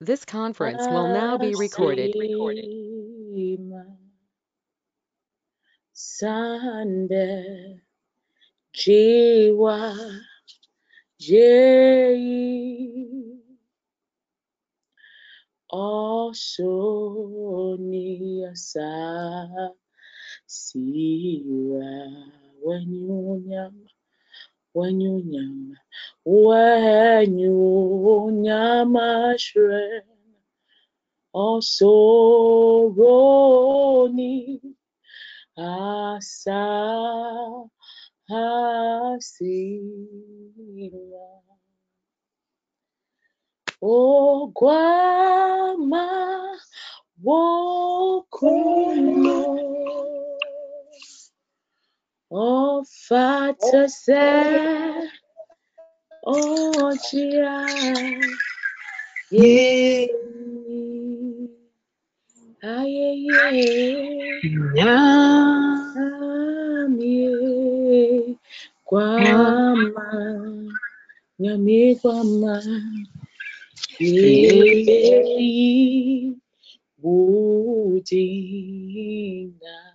This conference will now be recorded. Sunday, Jiwa, Jai, Osonia Sa, Sira, Wanyunyama, Wanyunyama, Wanyunyama Shre, Osoroni, Asa, Hasira. Ogwama wokuno ofata se ojia ye ayeye nyamie kwama nyamie kwama wudina ye ogwama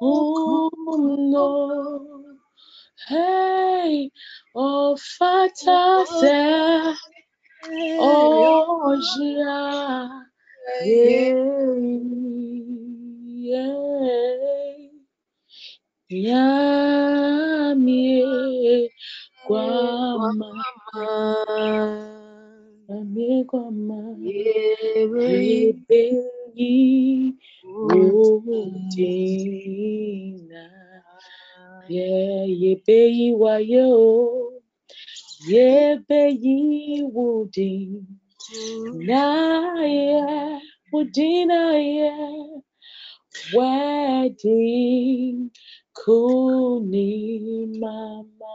wono hey ofata se ojia yeyi yeah. Nyamie kwama Nyamie kwama Yebeyi Wodina Yeah, Yebeyi Wodina Yeah, Wodina yeah wedding kuni mama yepeyi wayo yepeyi wudi naya wudi naya wedding kuni mama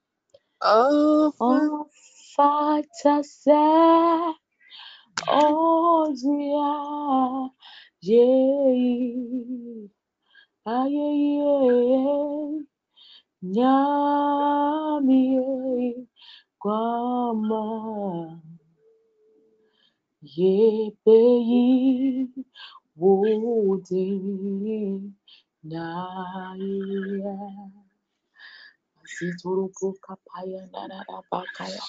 oh, Zia, ye, aye, ye, nyami, Guama. yepeyi wudi naya asituruku kapaya narara bakaya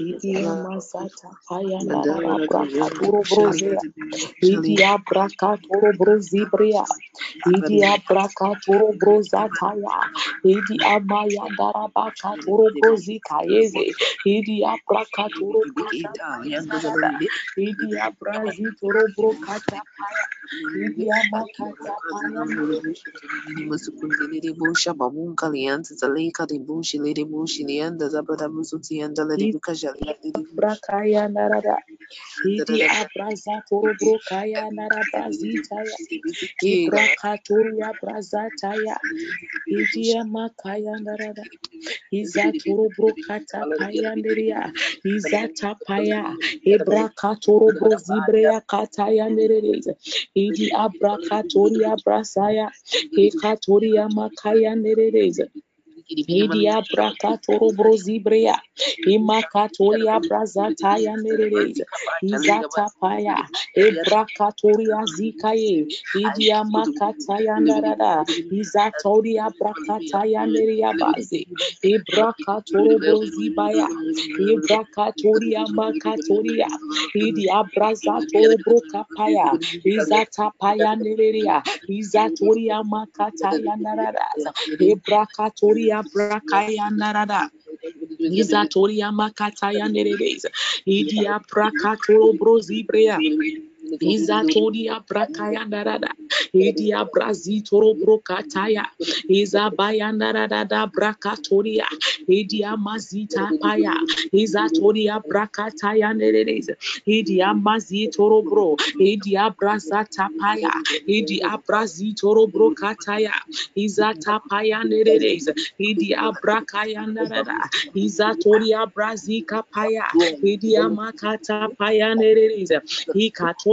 Idia masata paya narara braka turo brozia Idia braka turo brozibria. Idia braka turo brozataya Idia maya darabaka turo brozikayeze Idia braka turo Idia brazi turo brokata paya Idia makata paya Musukundelere brakaya narada Idi abraza torobro kaya narabrazitaya. Ibrakatoria brazataya. Idi amakaya narada. Izatorobro kata paya neria. Izatapaya. Zibrea kataya nereza. Idi abrakatoria brasaya. Ekatoria makaya nereza. Idia brakatoro brozibrea, imakatoria brazataya nereza, izatapaya, ebrakatoria zikaye, idia makataya narada, izatoria brakataya neria baze, ebrakatoro brozibaya, ebrakatoria makatoria, idia brazatoro brokapaya, izatapaya neria, izatoria makataya narada, ebrakatoria brakaya narada. Izatoria makataya neredes. Idia prakatoro brozibrea. Izatodia brakayandarada. Idia brazitoro brokataya. Iza bayandarada brakatoria. Idia mazita paya. Izatodia brakataya nereza. Idia mazitoro bro. Idia brazata paya. Idia brazitoro brokataya. Izata paya nereza. Idia brakayandarada. Izatoria brazika paya. Idia makata paya nereza.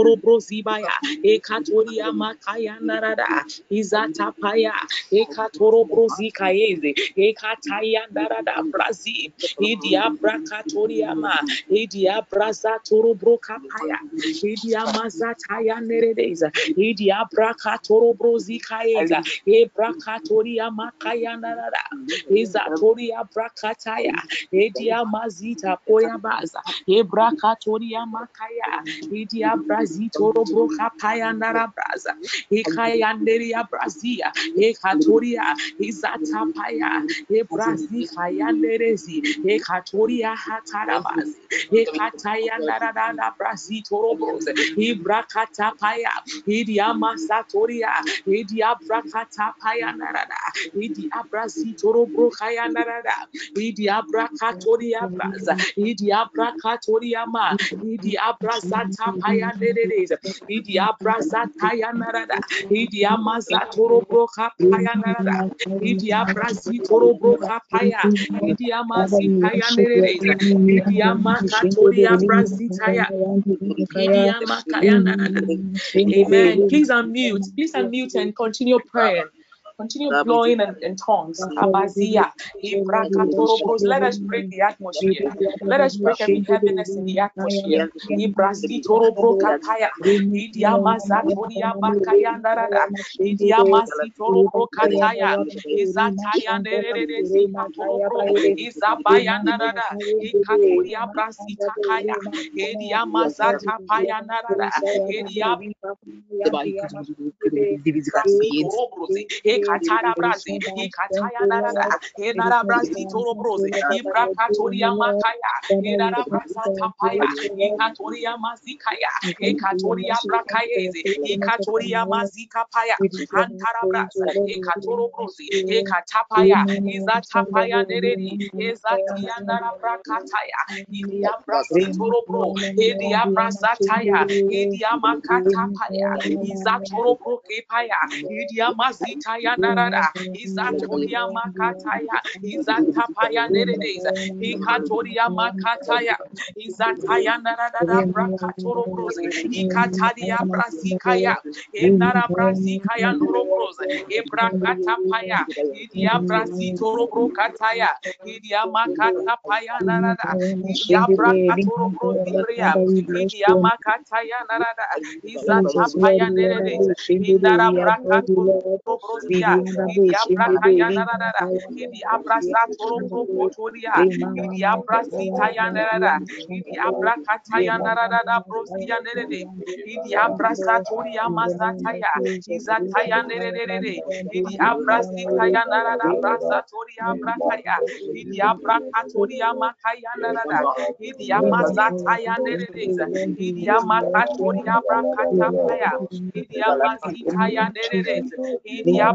Ikatoro brozibaya, ekatoria makaya narada, izatapaya, ekatoro brozikaeze, ekataya narada brazi, idia brakatoria ma, idia brazatoro brokapaya, idia mazataya neredeza, idia brakatoro brozikaeza, e brakatoria makaya narada, izatoria brakataya, edia mazita poya baza, e brakatoria makaya, idia brazitoro broka paya nara braza ikaya neria brazia ekatoria izata paya e brazi kaya nerezi ekatoria hatarabazi. Ekataya nara nara brazitoro broze ibrakata paya idia masatoria idia brakata paya narada idia brazitoro broka ya narada idia brakatoria braza idia brakatoria ma idi abrazata paya nereza idi abrazata ya narada idi amazatoro broka paya narada idi abrazitoro broka paya idi amazita ya nereza idi amakatori abrazita ya idi amen please unmute please unmute and continue praying Continue blowing in, in tongues. Abazia, Ibrakatoros. Let us break the atmosphere. Let us break every heaviness in the atmosphere. Ibrasitorobro-kataya, Idiamazatoria-bakayandarada, Idiamasitorobro-kataya, Izatayandererezikatorobro, Izabayandarada, Ikatoria-brasitakaya, Idiamazatapayandarada, Idiabrasitorobrozi, Ikatara brazi, Ikataya narada, Enara brazi torobrozi, Ibrakatoria makaya, braza tapaya, Ikatoria mazikaya, Ekatoria brakayeze, Ikatoria mazika paya, Antara braza, Ekatorobrozi, Ekatapaya, Izatapaya nereri, Ezatia nara brakataya, Idia brazi torobro, Edia brazataya, Idia makatapaya, Izatorobro kepaya, Idia mazita Makataya Narada, Izatoria Makataya, Izatapaya Neredeza, Ikatoria Makataya, Izataya Narada Brakatoro Brose, Ikataria Brasikaya, Enara Brasikaya Norobrose, Ebrakatapaya, Idia Brasitoro Brokataya, Idia Makatapaya Narada, Idia Brakatoro Brosibria, Idia Makataya Narada, Izatapaya Neredeza, Inara Brakatoro Brozia, Idi Abraka Yanarada, Idi Abrasa Toro Kotoria, Idi Abrasita Yanarada, Idi Abraka Tayanarada Brozia Nerede, Idi Abrasa Toria Mazataya, Izataya Nerede, Idi Abrasita Yanarada Brasa Toria Brakaya, Idi Abraka Toria Makaya Narada, Idi Amazataya Nerede, Idi Amakatoria Brakata Paya, Idi Amazitaya Nerede, Idia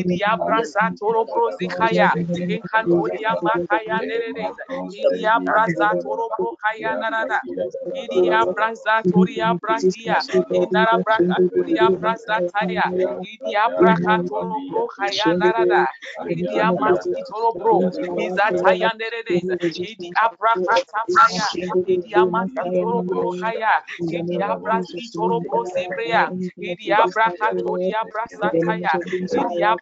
Idia Brazatoro Brozikaya, Encantoria Makaya Nereza, Idia Brazatoro Brocaya Narada, Idia Brazatoria Brazia, Inara Bracatoria Brazataya, Idia toro bro kaya narada. Idi amasi toro bro. Izataya nereza. Idi abrakata paya. Idi amasi toro bro kaya. Idi abrasi toro bro sebrea. Idi abrakatori abrasataya.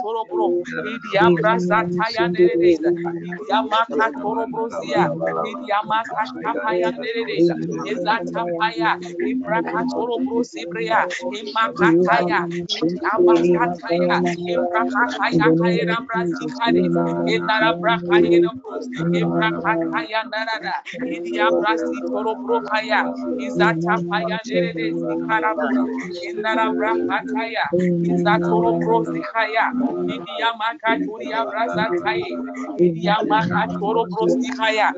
toro bro kata paya. Idi amazataya nereza. Ebrakatoro bro sibrea. India makata paya. Izataya nereza. Ebrakatoro bro sibrea kataya. India makatoro bro. Etarabra sitaya. India makata paya. India braza toro bro. India braza taya nereza. India makatoro bro sia. India makata paya nereza. Ezata paya. Ebrakatoro bro sibrea. Emakataya. India basataya. Ebrakataya kaira brasikades. Enara brakayena bros. Ebrakataya narada. Idia brasi toro brokaya. Izata sikarabos. Enara brakataya. Izatoro brosikaya. Idia brazataye. Idia makatoro brosikaya.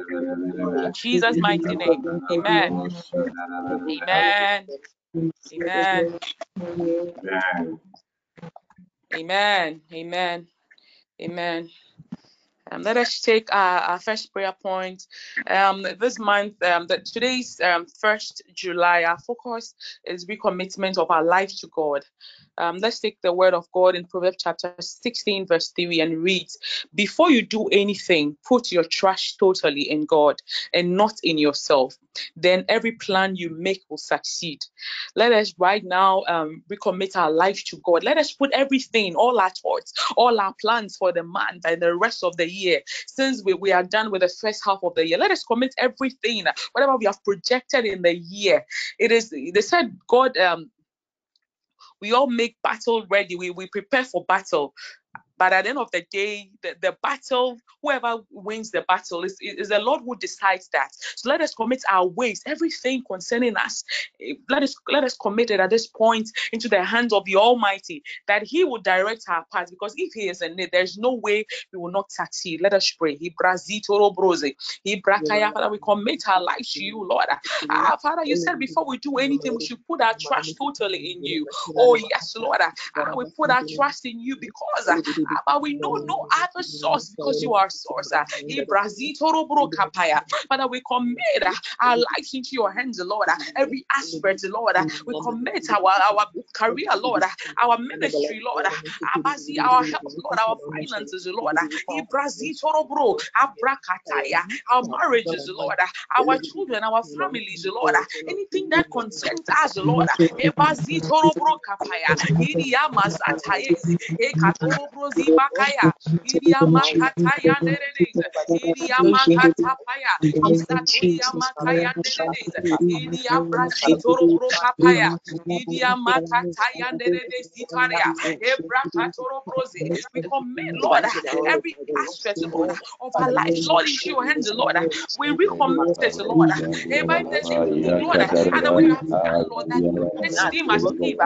In Jesus' mighty name. Amen. Amen. Amen. Amen. Amen. Amen. Um, let us take our, our first prayer point. Um, this month, um, the, today's um, 1st July, our focus is recommitment of our life to God. Um, let's take the word of God in Proverbs chapter 16, verse 3, and reads Before you do anything, put your trust totally in God and not in yourself. Then every plan you make will succeed. Let us right now um, recommit our life to God. Let us put everything, all our thoughts, all our plans for the month and the rest of the year. Since we, we are done with the first half of the year, let us commit everything, whatever we have projected in the year. It is, they said, God, um, we all make battle ready. We, we prepare for battle. But at the end of the day, the, the battle, whoever wins the battle is, is the Lord who decides that. So let us commit our ways, everything concerning us. Let us let us commit it at this point into the hands of the Almighty, that He will direct our path. Because if He is in it, there's no way we will not succeed. Let us pray. Ibrazitoro broze. Ibrakaya, Father, we commit our lives to you, Lord. Ah, Father, you said before we do anything, we should put our trust totally in you. Oh, yes, Lord. Ah, we put our trust in you because ah, but we know no other source because you are source. Uh, brokapaya. Father, we commit ah, our lives into your hands, Lord. ah. Every aspect, Lord. We commit our, our career, Lord. Our ministry, Lord. Abazi, Our health, Lord. Our finances, Lord. Our marriages, Lord. Our children, our families, Lord. Anything that concerns us, Lord. Ah. Ebazitoro brokapaya. Iriamazatayezi. Ekatoro brozibakaya. Iriamakataya nderereza. Iriamakatapaya. Isatoria nderereza. Iriabrazitoro brokapaya. Iriamakataya nderereza. Sitaria. Ebrakatoro broze. We commit, Lord, every aspect, Lord, of our lives, Lord, into your hands, Lord. We recommit it, Lord. The name, Lord, and we have done, Lord, that this team as we,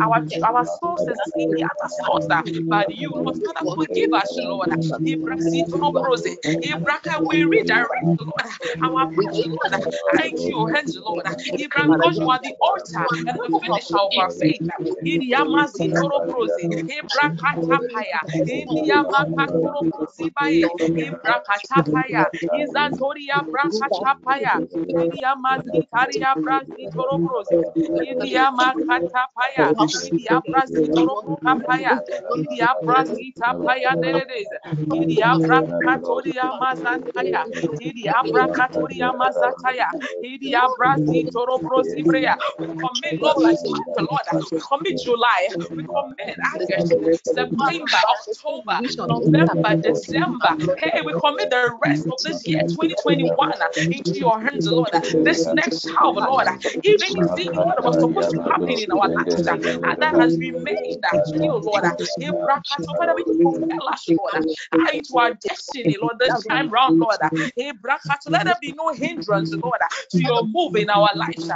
our, our sources is any other source uh, but you, Lord. Father, forgive us, Lord. Ibraka, we redirect, Lord, our path, Lord, into your hands, Lord. Ibra, because you are the author and the finisher of our faith. Iriamazito brose. Ibrakatapaya. Iriamakatoro brosibaye. Ibrakatapaya. Izantoria brakatapaya. Iriamazitaria brasitoro brose. Iriamakatapaya. Idia brasitoro brokapaya. Idia brasitapaya nereza. We commit, July. We commit August, September, October, November, December. Hey, we commit the rest of this year, 2021, into your hands, Lord. This next half, Lord. Even if anything, Lord, was supposed to happen in our lives uh, that has remained uh, still, Lord. uh, we us, Lord, into our destiny, Lord, this time round, Lord. Let there be no hindrance, Lord, to your move in our lives.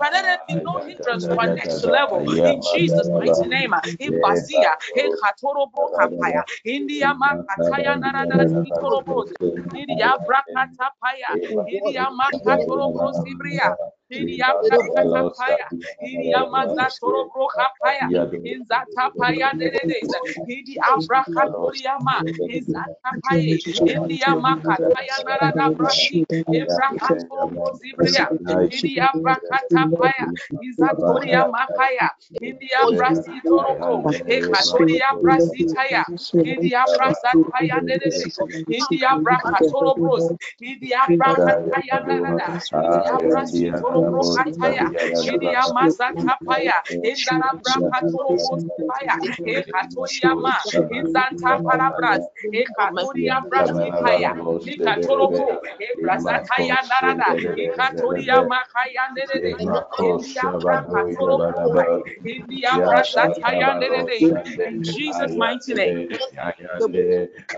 Let there be no hindrance to our next level. In Jesus' mighty name. In Basia, in Katoro Brokapaya, India Makataya Narada Sitorobos, India Brakatapaya, India Makatoro Brosibria. Iria Brakatapaya, Iria Mazatoro Brokapaya, in Zatapaya Neredes, Idi Abrakaturiama, in Zatapaye, India Makataya Narada Brasi, Ebrakatoro Brosibria, Idi Abrakatapaya, Izatoria Makaya, India Brasi Toroko, Ekatoria Brasitaya, India Brasataya Neredes, India Brakatoro Bros, India Brakataya Narada, India Brasi Toro Brokataya, India Mazatapaya, Indara Brakatoro Brosipaya, Ekatoriama, Inzanta Parabras, Ekatoria Brasipaya, Nikatoro Bro, Ebrasataya Narada, Ekatoria Makaya Neredes, India Brakatoro Bro, India Brasataya Neredes, in Jesus' mighty name.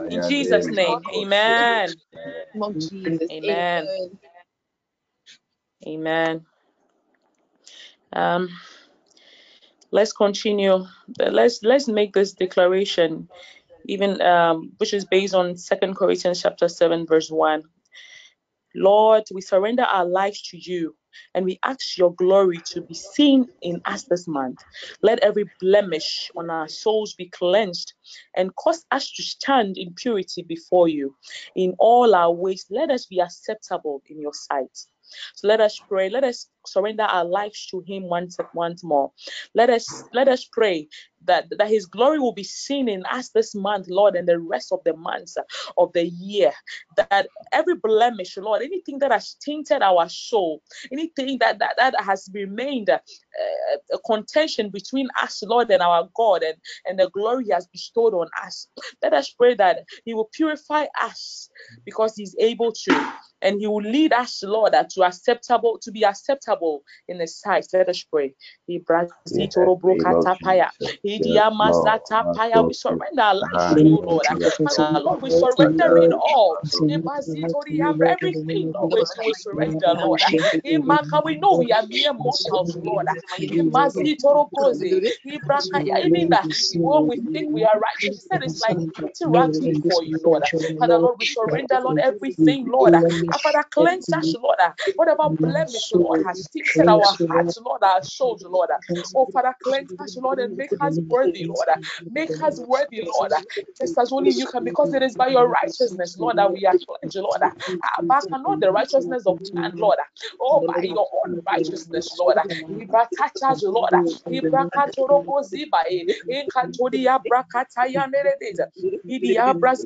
In Jesus' name, amen. Amen. Amen. Um, let's continue. Let's let's make this declaration, even um, which is based on Second Corinthians chapter seven, verse one. Lord, we surrender our lives to you and we ask your glory to be seen in us this month. Let every blemish on our souls be cleansed and cause us to stand in purity before you. In all our ways, let us be acceptable in your sight. So let us pray. Let us surrender our lives to Him once once more. Let us let us pray that that His glory will be seen in us this month, Lord, and the rest of the months of the year. That every blemish, Lord, anything that has tainted our soul, anything that that, that has remained uh, a contention between us, Lord, and our God, and and the glory He has bestowed on us. Let us pray that He will purify us because He's able to and he will lead us, Lord, to acceptable to be acceptable in His sight. Let us pray. We surrender our lives to you, Lord. Lord, we surrender it all. Everything, Lord, we surrender, Lord. We know we are mere mortals, Lord. Even that when we think we are righteous, that is like rags before you, Lord. Father, Lord, we surrender, Lord, everything, Lord. Ah, Father, cleanse us, Lord. Whatever blemish, Lord, has tainted our hearts, Lord, our souls, Lord. Oh, Father, cleanse us, Lord, and make us worthy, Lord. Make us worthy, Lord. Just as only you can, because it is by your righteousness, Lord, that we are cleansed, Lord. But not the righteousness of man, Lord. Oh, by your own righteousness, Lord. We touch us, Lord.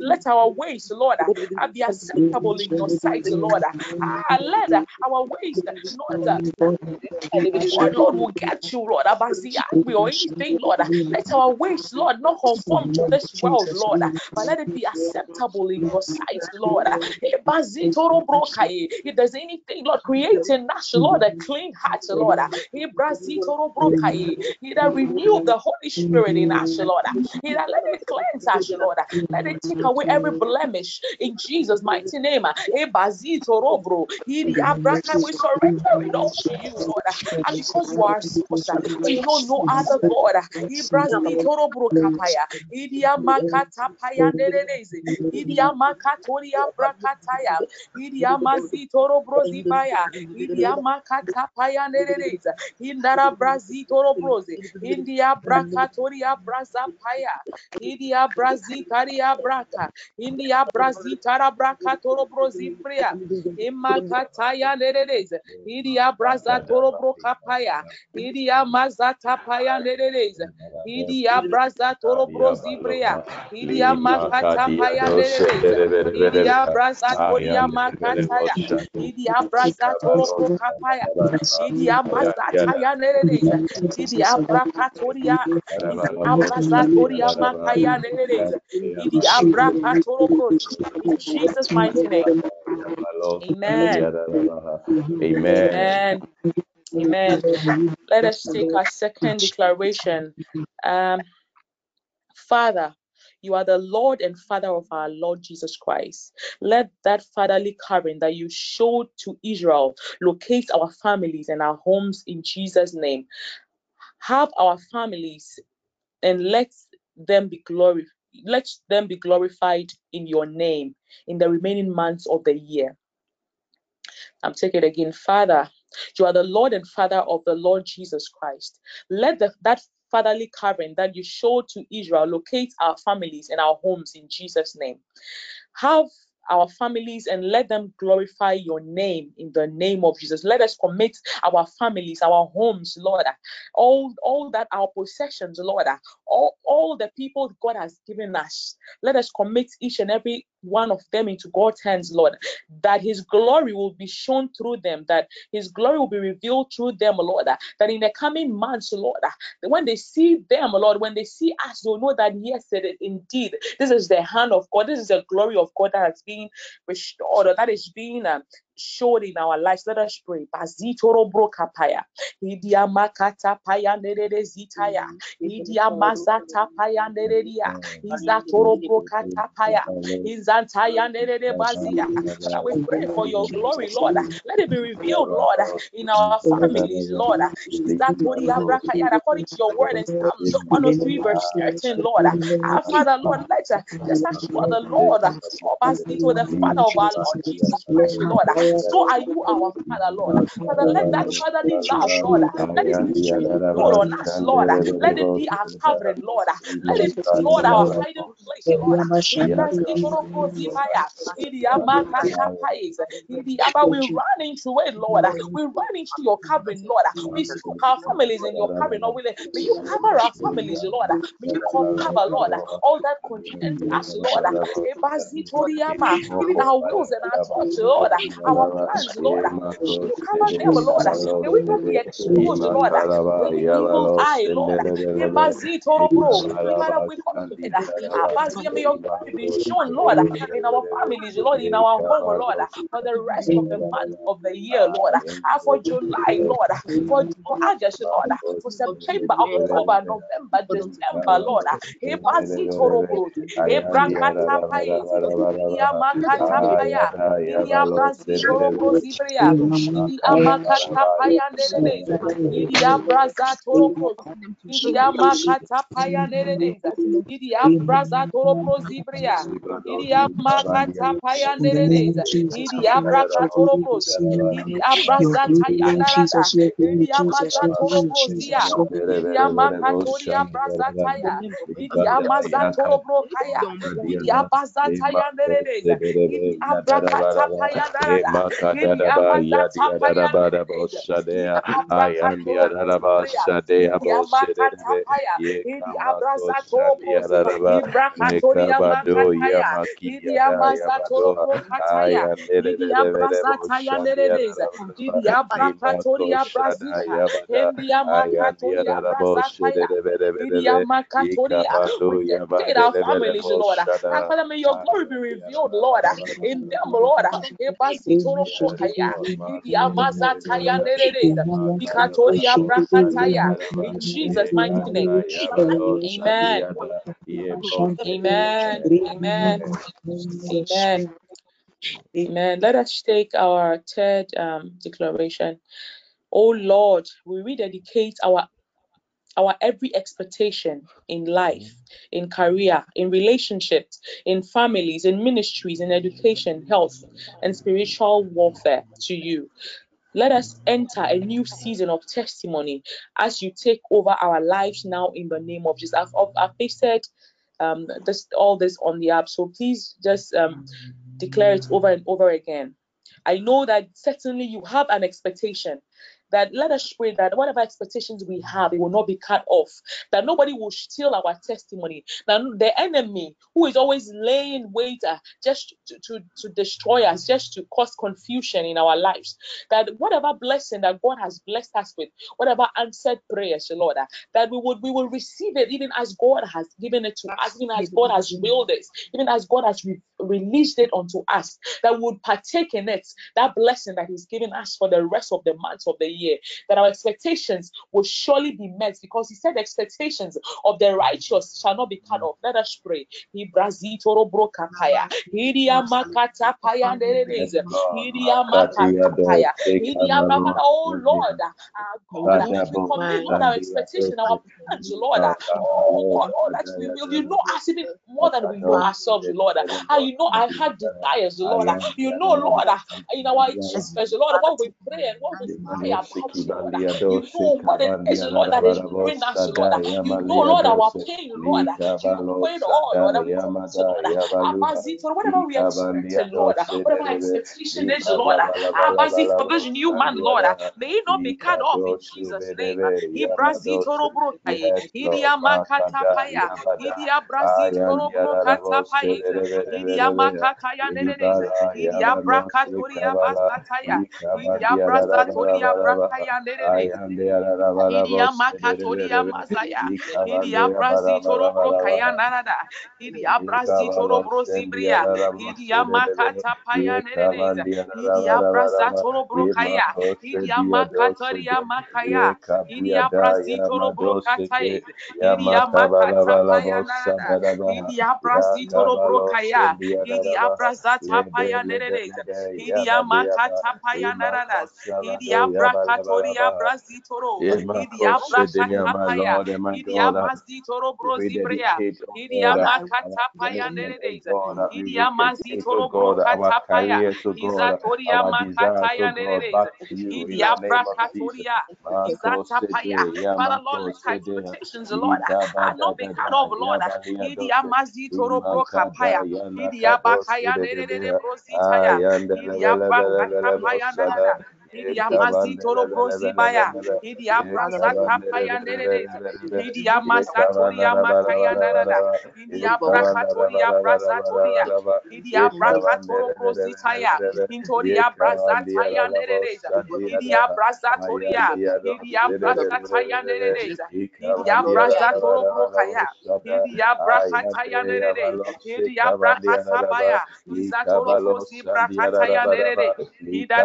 Let our ways, Lord, be acceptable in your sight, Lord. Ah, let our ways Oh Lord, will get you, Lord. We or anything, Lord. Let our ways, Lord, not conform to this world, Lord, but let it be acceptable in your sight, Lord. If there's anything, Lord, create in us, Lord, a clean heart, Lord. Either renew the Holy Spirit in us, Lord. Either let it cleanse us, Lord. Let it take away every blemish in Jesus' mighty name. We surrender it all to you, Lord. And because you are source, we know no other God. Ibrazitoro brokapaya. Idia makata paya nereze. Idia makatoria brakataya. Idia mazitoro brozipaya. Idia makata paya nereze. Indara brazitoro broze. India brakatoria brazapaya. Idia brazitaria braka. India brazitara brakatoro brozipria. Imakataya nereze. Idia brazatoro brokapaya. Idia mazata paya. Idia braza toro brozibria. Idia makata paya. Idia braza toria makataya. Idia braza toro brokapaya. Idia mazata ya nereza. Idia brakatoria. Idia braza toria makaya nereza. Idia. In Jesus' mighty name. Amen. Amen. Amen. Let us take our second declaration. Um, Father, You are the Lord and Father of our Lord Jesus Christ. Let that fatherly covering that you showed to Israel locate our families and our homes in Jesus' name. Have our families and let them be glorified. Let them be glorified in your name in the remaining months of the year. I'm taking it again. Father, you are the Lord and Father of the Lord Jesus Christ. Let the, that fatherly covering that you showed to Israel locate our families and our homes in Jesus' name. Have our families and let them glorify your name in the name of Jesus. Let us commit our families, our homes, Lord, all, all that our possessions, Lord, all, all the people God has given us. Let us commit each and every one of them into God's hands, Lord, that His glory will be shown through them, that His glory will be revealed through them, Lord, that in the coming months, Lord, when they see them, Lord, when they see us, they'll know that yes, it, indeed, this is the hand of God, this is the glory of God that has been restored or that is being um, showed in our lives. Let us pray. Bazitoro brokapaya. Idia makata paya nerede zitaya. Mm-hmm. Idia mazata paya neredia. Izatoro brokata paya. Izantaya nerede bazia. Father, we pray for your glory, Lord. Let it be revealed, Lord, in our families, Lord. Izatori abrakaya. According to your word in Psalm 103, verse 13, Lord. Our Father, Lord, let us just as you are the Lord of us, the Father of our Lord Jesus Christ, Lord. So are you our Father, Lord. Father, let that fatherly love, Lord, let it be revealed on us, Lord. Let it be our covering, Lord. Let it be, Lord, our hiding place, Lord. We run into it, Lord. We run into your covering, Lord. We soak our families in your covering, Lord. May you cover our families, Lord. May you cover, Lord, all that concerns us, Lord. Even our wills and our thoughts, Lord. Our plans, Lord. You cover them, Lord. May we not be exposed, Lord. To any evil eye, Lord. We commit. Ah, may your glory be shown, Lord, in our families, Lord, in our home, Lord, for the rest of the month of the year, Lord. Ah, for July, Lord. For, August, Lord. For September, October, November, December, Lord. Yamakatapaya, Idia Brazil Brosibria, Idia Makatapaya Nedeza, Abrazatopose. Ibrakatoria makataya. Idi amazatorobrokataya. Idi abrazataya neredeza. Idi abrakatoria brazita. Idi amakatoria brazataya. Idi amakatoria. We dedicate our families, Lord. Father, may your glory be revealed, Lord in them, Lord. Ebasitoro kokaya, idi amazataya nerereza, ikatoria brakataya. In Jesus' mighty name. Amen. Amen. Amen. Amen. Amen. Let us take our third um, declaration. Oh Lord, we rededicate our our every expectation in life, in career, in relationships, in families, in ministries, in education, health, and spiritual warfare to you. Let us enter a new season of testimony as you take over our lives now in the name of Jesus. I've, I've pasted um, this, all this on the app, so please just um, declare it over and over again. I know that certainly you have an expectation that let us pray that whatever expectations we have, it will not be cut off, that nobody will steal our testimony, that the enemy who is always laying wait uh, just to, to, to destroy us, just to cause confusion in our lives, that whatever blessing that God has blessed us with, whatever answered prayers, Lord, uh, that we would we will receive it even as God has given it to us, even as God has willed it, even as God has re- released it unto us, that we would partake in it, that blessing that He's given us for the rest of the months of the year that our expectations will surely be met because He said, expectations of the righteous shall not be cut off. Let us pray. Ibrazitoro brokakaya. Idia makata paya ndereza. Idia makata paya. Idia makata. Oh Lord, our God, we commit our expectation, our plans, Lord. Oh God, oh, that we will. You know us even more than we know ourselves, Lord. How you know our heart desires, Lord. You know, Lord, in our achievements, Lord, what we pray and what we Lord. You know what it is, Lord, that is doing us, Lord. You know, Lord, our pain, Lord. You know it all, Lord. And we come to Lord. Abazito, whatever we Lord. Whatever expectation is, Lord. Abazito, this new man, Lord. May it not be cut off in Jesus' name. Ibrazito robrokaye. Idia makatapaya. Idia brazito robrokatapaya. Idia makakaya nereza. Idia brakatoria basataya. Idia brazatoria Idia makatoria mazaya. Idia brazito robrokaya narada. Idia brazito robrozibria. Idia makatapaya nereza. Idia brazito robrokaya. Idia makatoria makaya. Idia brazito robrokataya. Idia makatapaya narada. Idia brazito robrokaya. Idia brazatapaya nereza. Idia makatapaya narada. Idia brakatoria brazitoro. Idia brakatapaya. Lord and my Idia God, mazitoro we brozibria. dedicate, oh Idia makatapaya our nereza. God, we Idia mazitoro God, our brokatapaya. careers, God, Izatoria our desires, makataya God, nereza. back to you in Idia the name of Jesus. brakatoria. Marco Izatapaya. Father, Lord, let our expectations, Lord, are not be cut off, Lord. Idia mazitoro Imakada brokapaya. Idia Sede, nerere brozitaya. Ayanda Idia brakatapaya Sada, narada. Idia mazitoro brozibaya. Idia brazatapaya nereza. Idia mazatoria makaya narada. Idia brakatoria brazatoria. Idia brakatoro brozitaya. Intoria brazataya nereza. Idia brazatoria. Idia brazataya nereza. Idia brazatoro brokaya. Idia brakataya nerere. Idia brakatabaya. Izatoro brosi brakataya nerere. Ida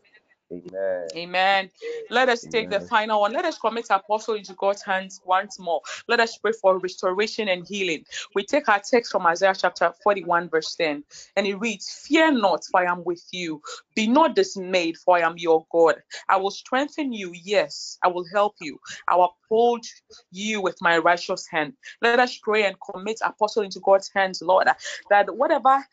Amen. Amen. Let us take the final one. Let us commit apostle into God's hands once more. Let us pray for restoration and healing. We take our text from Isaiah chapter 41, verse 10, and it reads, Fear not, for I am with you. Be not dismayed, for I am your God. I will strengthen you. Yes, I will help you. I will uphold you with my righteous hand. Let us pray and commit apostle into God's hands, Lord, that whatever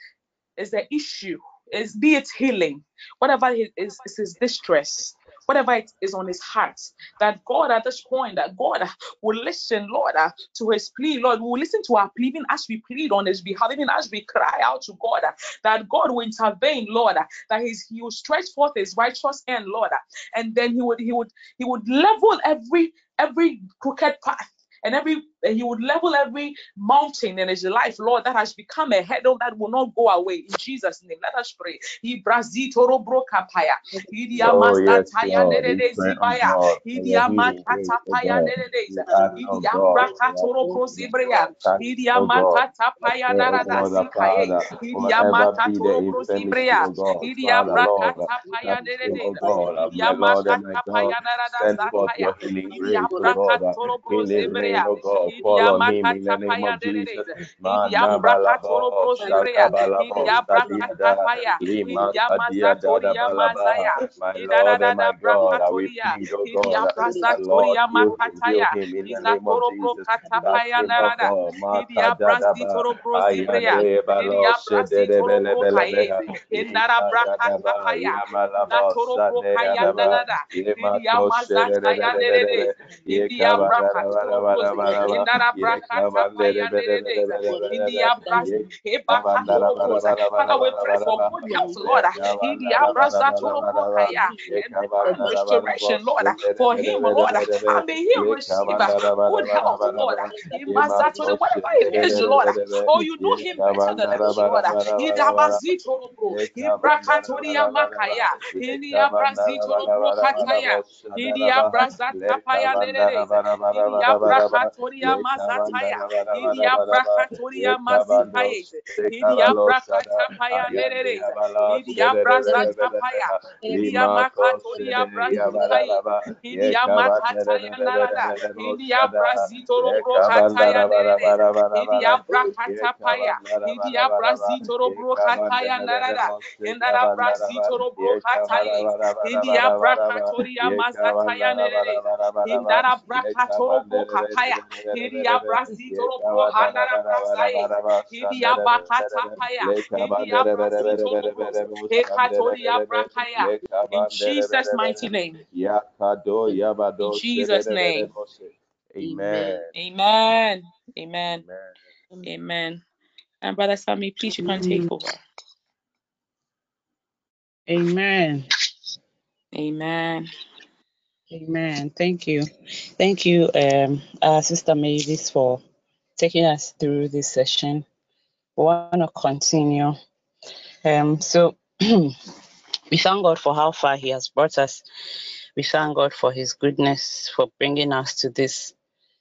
is the issue, is be it healing, whatever is, is, is his distress, whatever it is on his heart, that God at this point, that God will listen, Lord, uh, to his plea, Lord, will listen to our plea even as we plead on his behalf, even as we cry out to God, uh, that God will intervene, Lord, uh, that he will stretch forth his righteous hand, Lord, uh, and then he would he would he would level every every crooked path and every he would level every mountain in his life, Lord, that has become a hurdle that will not go away. In Jesus' name, let us pray. Ibrazitoro brokapaya. Idia yes, mazataya Lord. We nerede pray, zibaya. God, for your Idia healing grace, God. nerede. We ask, Idia God, brakatoro for your prozibria. touch, Idia God. I makatapaya pray, the zikaye. Father, Idia whatever be the makatoro infirmity, prozibria. God, Idia Father, Lord, brakatapaya touch him, nerede. God, my Idia Lord and my God, makatapaya narada send forth zakaya. your healing Idia grace, God, brakatoro in name, God, fall on him in the name of Jesus. nerede. Idia brakatoro Manabalabo, prozibria. Shakabalabo, Idia Sadiada, brakatapaya. Lima Idia Kadia Dada mazatoria Balaba, mazaya. my Ida da Lord da and da my God, I will brakatoria. plead, God, that Lord, brazatoria heal him, heal makataya. him in the name of Jesus. Touch Father, divine restoration, Lord, for him, Lord. May he receive good health, Lord. Whatever it is, Lord. Oh, you know him better than us, bro kataya. India brazata payandereza. India brakatoria mazataya. India brakatoria mazikayeze. India brakata payandereza. India brazata paya. India makatoria brazikaye. India makataya narada. India brazito bro kataya nereza. India brakata paya. India brazito bro kataya narada. Indara brazito bro kataya. Brakatoria mazataya nereza. Indara brakatoro bro kapaya. India brazito bro handara brazaye. India bakata paya. India brazito bro. Ekatoria brakaya. In Jesus' mighty name. Yakado Yabado In Jesus' name. Amen. Amen. Amen. Amen. Amen. And Brother Sammy, please you can take over. Amen. Amen. Amen. Thank you. Thank you, um, uh, Sister Mavis, for taking us through this session. We want to continue. Um, so we thank God for how far He has brought us. We thank God for His goodness, for bringing us to this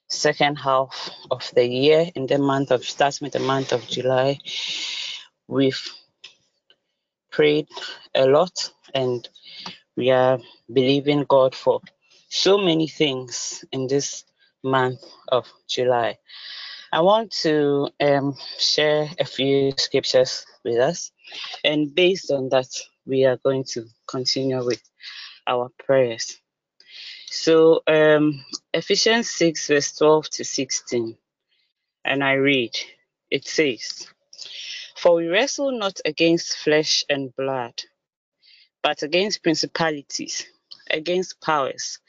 second half of the year in the month of starting with the month of July. We've prayed a lot and we are believing God for so many things in this month of July. I want to um, share a few scriptures with us, and based on that, we are going to continue with our prayers. So, um, Ephesians 6, verse 12 to 16, and I read, it says, For we wrestle not against flesh and blood, but against principalities, against powers,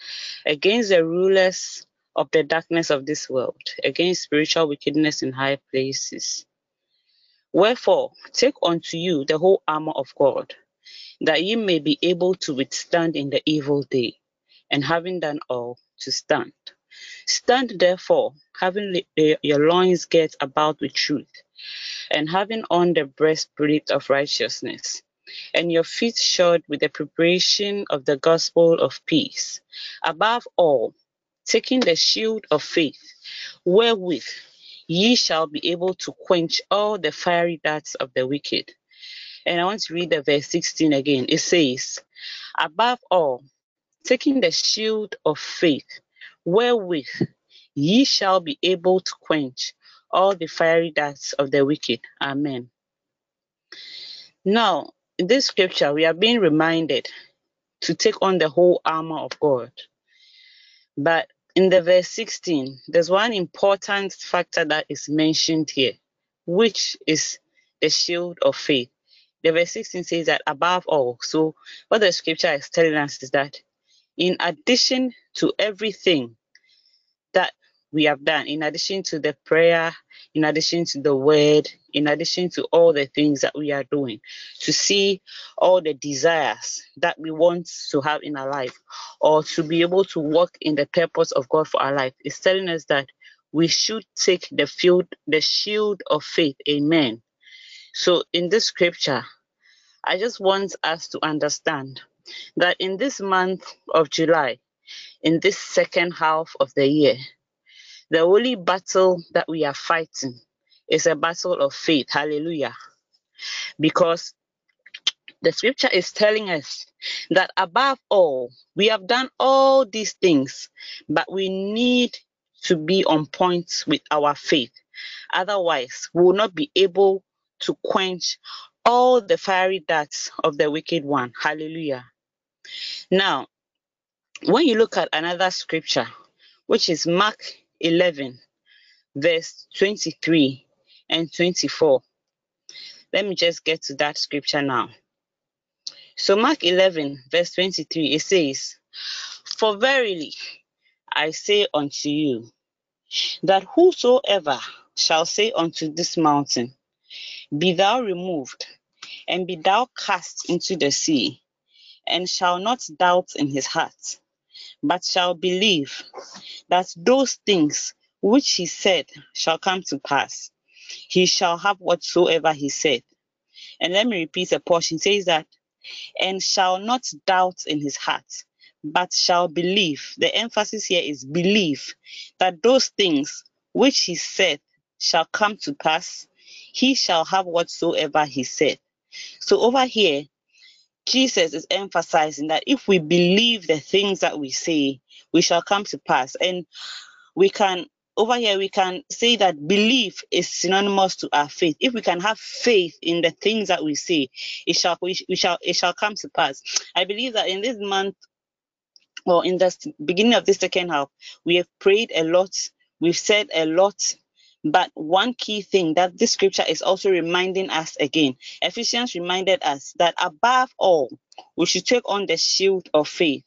against the rulers of the darkness of this world, against spiritual wickedness in high places. Wherefore, take unto you the whole armor of God, that ye may be able to withstand in the evil day, and having done all, to stand. Stand therefore, having your loins girt about with truth, and having on the breastplate of righteousness, and your feet shod with the preparation of the gospel of peace. Above all, taking the shield of faith, wherewith ye shall be able to quench all the fiery darts of the wicked. And I want to read the verse 16 again. It says, Above all, taking the shield of faith, wherewith ye shall be able to quench all the fiery darts of the wicked. Amen. Now, in this scripture, we are being reminded to take on the whole armor of God. But in the verse 16, there's one important factor that is mentioned here, which is the shield of faith. The verse 16 says that above all, so what the scripture is telling us is that in addition to everything we have done, in addition to the prayer, in addition to the word, in addition to all the things that we are doing, to see all the desires that we want to have in our life, or to be able to walk in the purpose of God for our life, is telling us that we should take the field, the shield of faith. Amen. So in this scripture, I just want us to understand that in this month of July, in this second half of the year, the only battle that we are fighting is a battle of faith. Hallelujah. Because the scripture is telling us that above all, we have done all these things, but we need to be on point with our faith. Otherwise, we will not be able to quench all the fiery darts of the wicked one. Hallelujah. Now, when you look at another scripture, which is Mark 11, verse 23 and 24. Let me just get to that scripture now. So, Mark 11, verse 23, it says, For verily I say unto you, that whosoever shall say unto this mountain, Be thou removed, and be thou cast into the sea, and shall not doubt in his heart, but shall believe that those things which he said shall come to pass, he shall have whatsoever he said. And let me repeat a portion. It says that, and shall not doubt in his heart, but shall believe. The emphasis here is believe that those things which he said shall come to pass, he shall have whatsoever he said. So over here, Jesus is emphasizing that if we believe the things that we say, we shall come to pass. And we can over here we can say that belief is synonymous to our faith. If we can have faith in the things that we say, it shall we, shall it shall come to pass. I believe that in this month well in the beginning of the second half, we have prayed a lot, we've said a lot, but one key thing that this scripture is also reminding us again, Ephesians reminded us that above all, we should take on the shield of faith.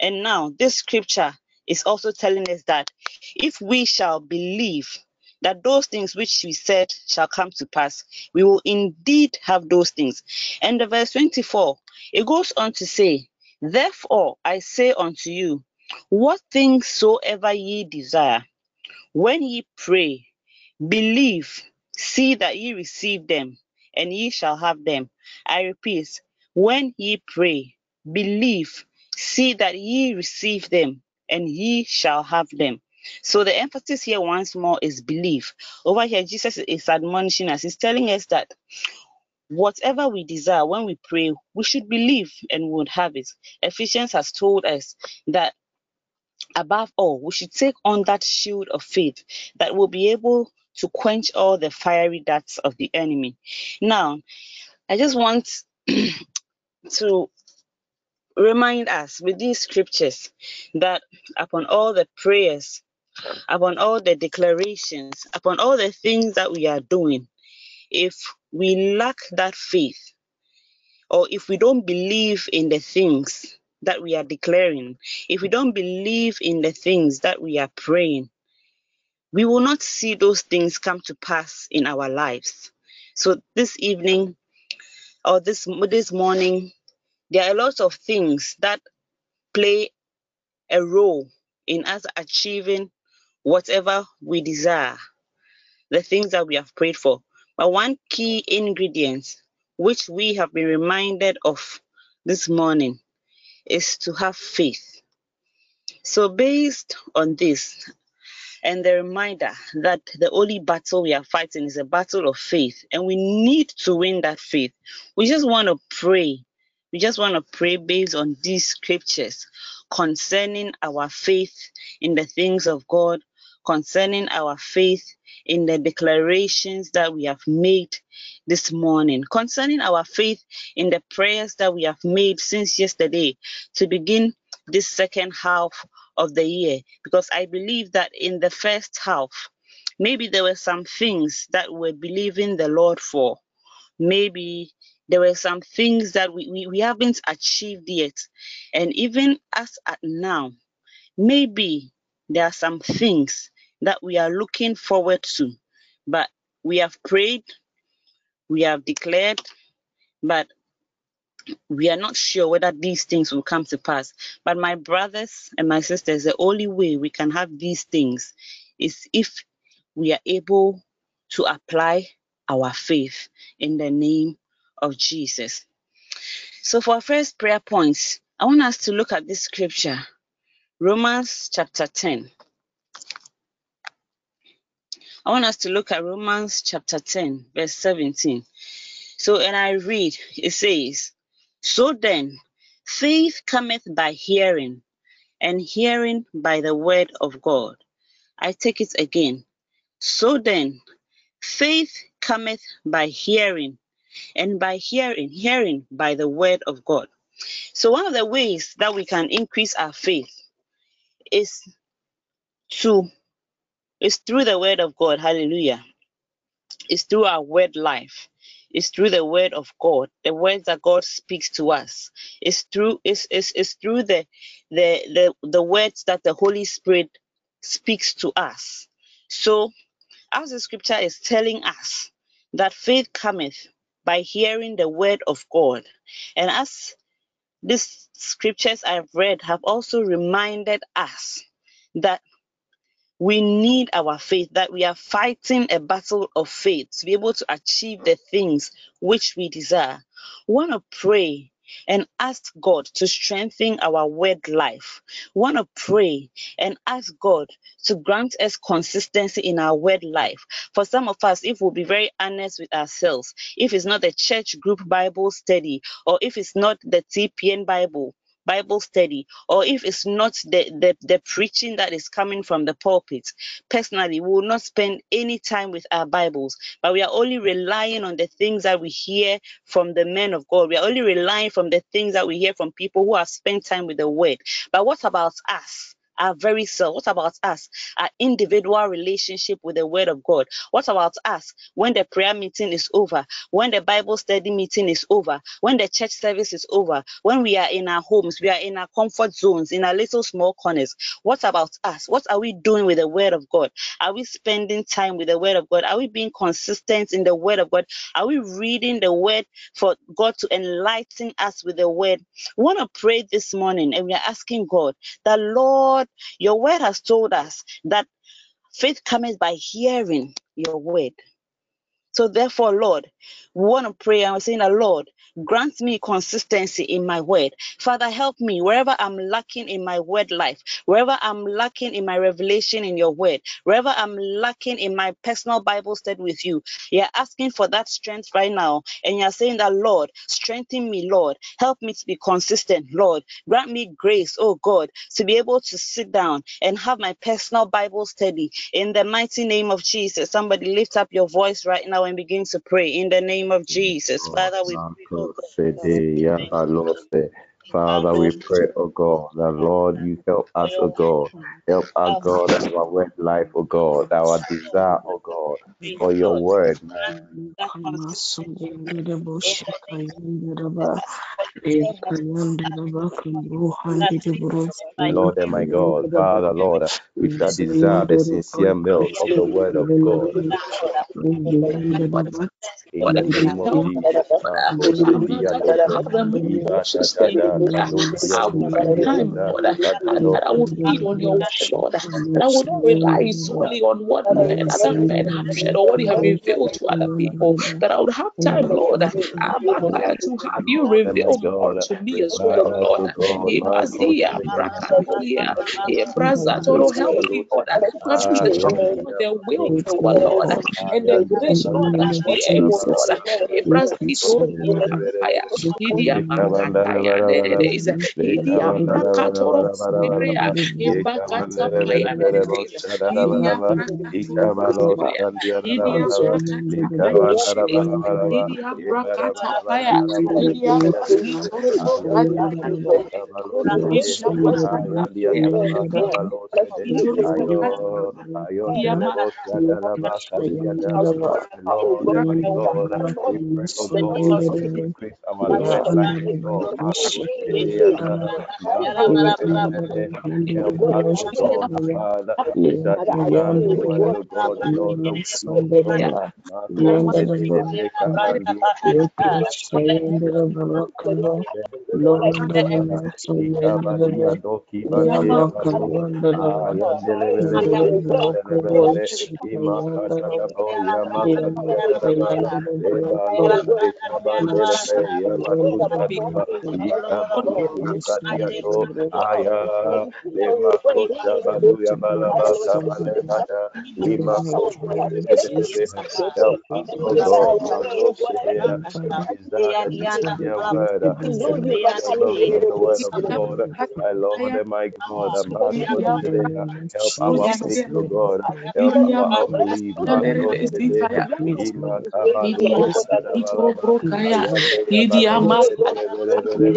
And now this scripture is also telling us that if we shall believe that those things which we said shall come to pass, we will indeed have those things. And the verse 24, it goes on to say, Therefore I say unto you, what things soever ye desire, when ye pray, believe, see that ye receive them, and ye shall have them. I repeat, when ye pray, believe, see that ye receive them, and ye shall have them. So the emphasis here once more is belief. Over here, Jesus is admonishing us. He's telling us that whatever we desire when we pray, we should believe and we would have it. Ephesians has told us that above all, we should take on that shield of faith that will be able to quench all the fiery darts of the enemy. Now, I just want to remind us with these scriptures that upon all the prayers, upon all the declarations, upon all the things that we are doing, if we lack that faith, or if we don't believe in the things that we are declaring, if we don't believe in the things that we are praying, we will not see those things come to pass in our lives. So this evening or this this morning, there are lots of things that play a role in us achieving whatever we desire, the things that we have prayed for. But one key ingredient, which we have been reminded of this morning, is to have faith. So, based on this, and the reminder that the only battle we are fighting is a battle of faith, and we need to win that faith. We just want to pray. We just want to pray based on these scriptures concerning our faith in the things of God, concerning our faith in the declarations that we have made this morning, concerning our faith in the prayers that we have made since yesterday to begin this second half of the year because I believe that in the first half, maybe there were some things that we're believing the Lord for. Maybe there were some things that we, we, we haven't achieved yet. And even as at now, maybe there are some things that we are looking forward to. But we have prayed, we have declared, but we are not sure whether these things will come to pass. But my brothers and my sisters, the only way we can have these things is if we are able to apply our faith in the name of Jesus. So, for our first prayer points, I want us to look at this scripture Romans chapter 10. I want us to look at Romans chapter 10, verse 17. So, and I read, it says, So then, faith cometh by hearing, and hearing by the word of God. I take it again. So then, faith cometh by hearing, and by hearing, hearing by the word of God. So, one of the ways that we can increase our faith is to is through the word of God. Hallelujah. It's through our word life. It's through the word of God, the words that God speaks to us. It's through it's, it's, it's through the, the the the words that the Holy Spirit speaks to us. So, as the scripture is telling us that faith cometh by hearing the word of God, and as these scriptures I've read have also reminded us that we need our faith, that we are fighting a battle of faith to be able to achieve the things which we desire. We want to pray and ask God to strengthen our word life. We want to pray and ask God to grant us consistency in our word life. For some of us, if we'll be very honest with ourselves, if it's not the church group Bible study or if it's not the TPN Bible, Bible study, or if it's not the, the, the preaching that is coming from the pulpit, personally, we will not spend any time with our Bibles, but we are only relying on the things that we hear from the men of God. We are only relying from the things that we hear from people who have spent time with the word. But what about us? Our very self? What about us? Our individual relationship with the Word of God? What about us when the prayer meeting is over? When the Bible study meeting is over? When the church service is over? When we are in our homes, we are in our comfort zones, in our little small corners? What about us? What are we doing with the Word of God? Are we spending time with the Word of God? Are we being consistent in the Word of God? Are we reading the Word for God to enlighten us with the Word? We want to pray this morning and we are asking God that, Lord, your word has told us that faith comes by hearing your word. So therefore, Lord, we want to pray and we're saying Lord, grant me consistency in my word. Father, help me wherever I'm lacking in my word life, wherever I'm lacking in my revelation in your word, wherever I'm lacking in my personal Bible study with you. You're asking for that strength right now. And you're saying that, Lord, strengthen me, Lord. Help me to be consistent, Lord. Grant me grace, oh God, to be able to sit down and have my personal Bible study in the mighty name of Jesus. Somebody lift up your voice right now and begin to pray in the name of Jesus. Father, we pray, oh God. Father, we pray, oh God, that Lord, you help us, oh God. Help us, God, in our word life, oh God, our desire, oh God, for your word, man. Lord and my God, Father, Lord, we shall desire the sincere milk of the word of God. In the name of Jesus, I find time, Lord, that I feed on your word, that I not rely solely on what men, other men have shared or what you have revealed to other people, that I would have time, Lord, to have you reveal more to me as well, Lord. Brakadia, Ebrazatoro, help me, Lord, to appreciate the will of our Lord and the grace, Lord, to be able, Lord, Ebrazitoro, Kampaya, Idia Makataya, Idia Sibria, Idia Idia Paya, Idia Brakitoro, Lord, help God, help our God, help our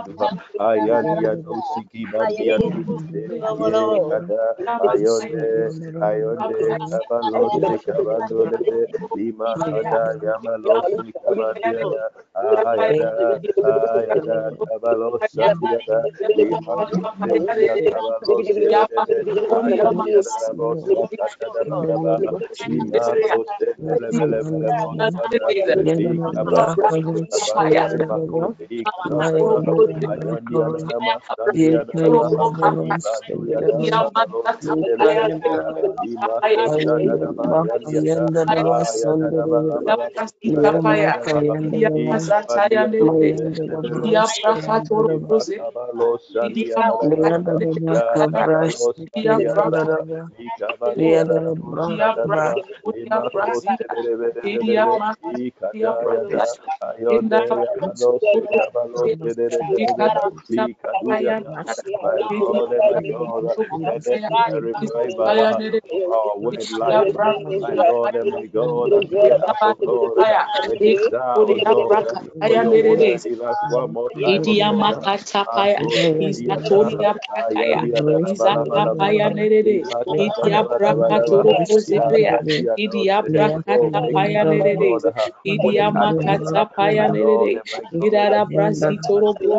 oh oh kabandolebe ayandia nama sandia Idiya makata paya nerede,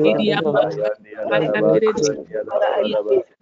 ಇಡೀ ಹಬ್ಬ ಕಾರ್ಯಕ್ರಮ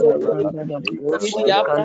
Diabra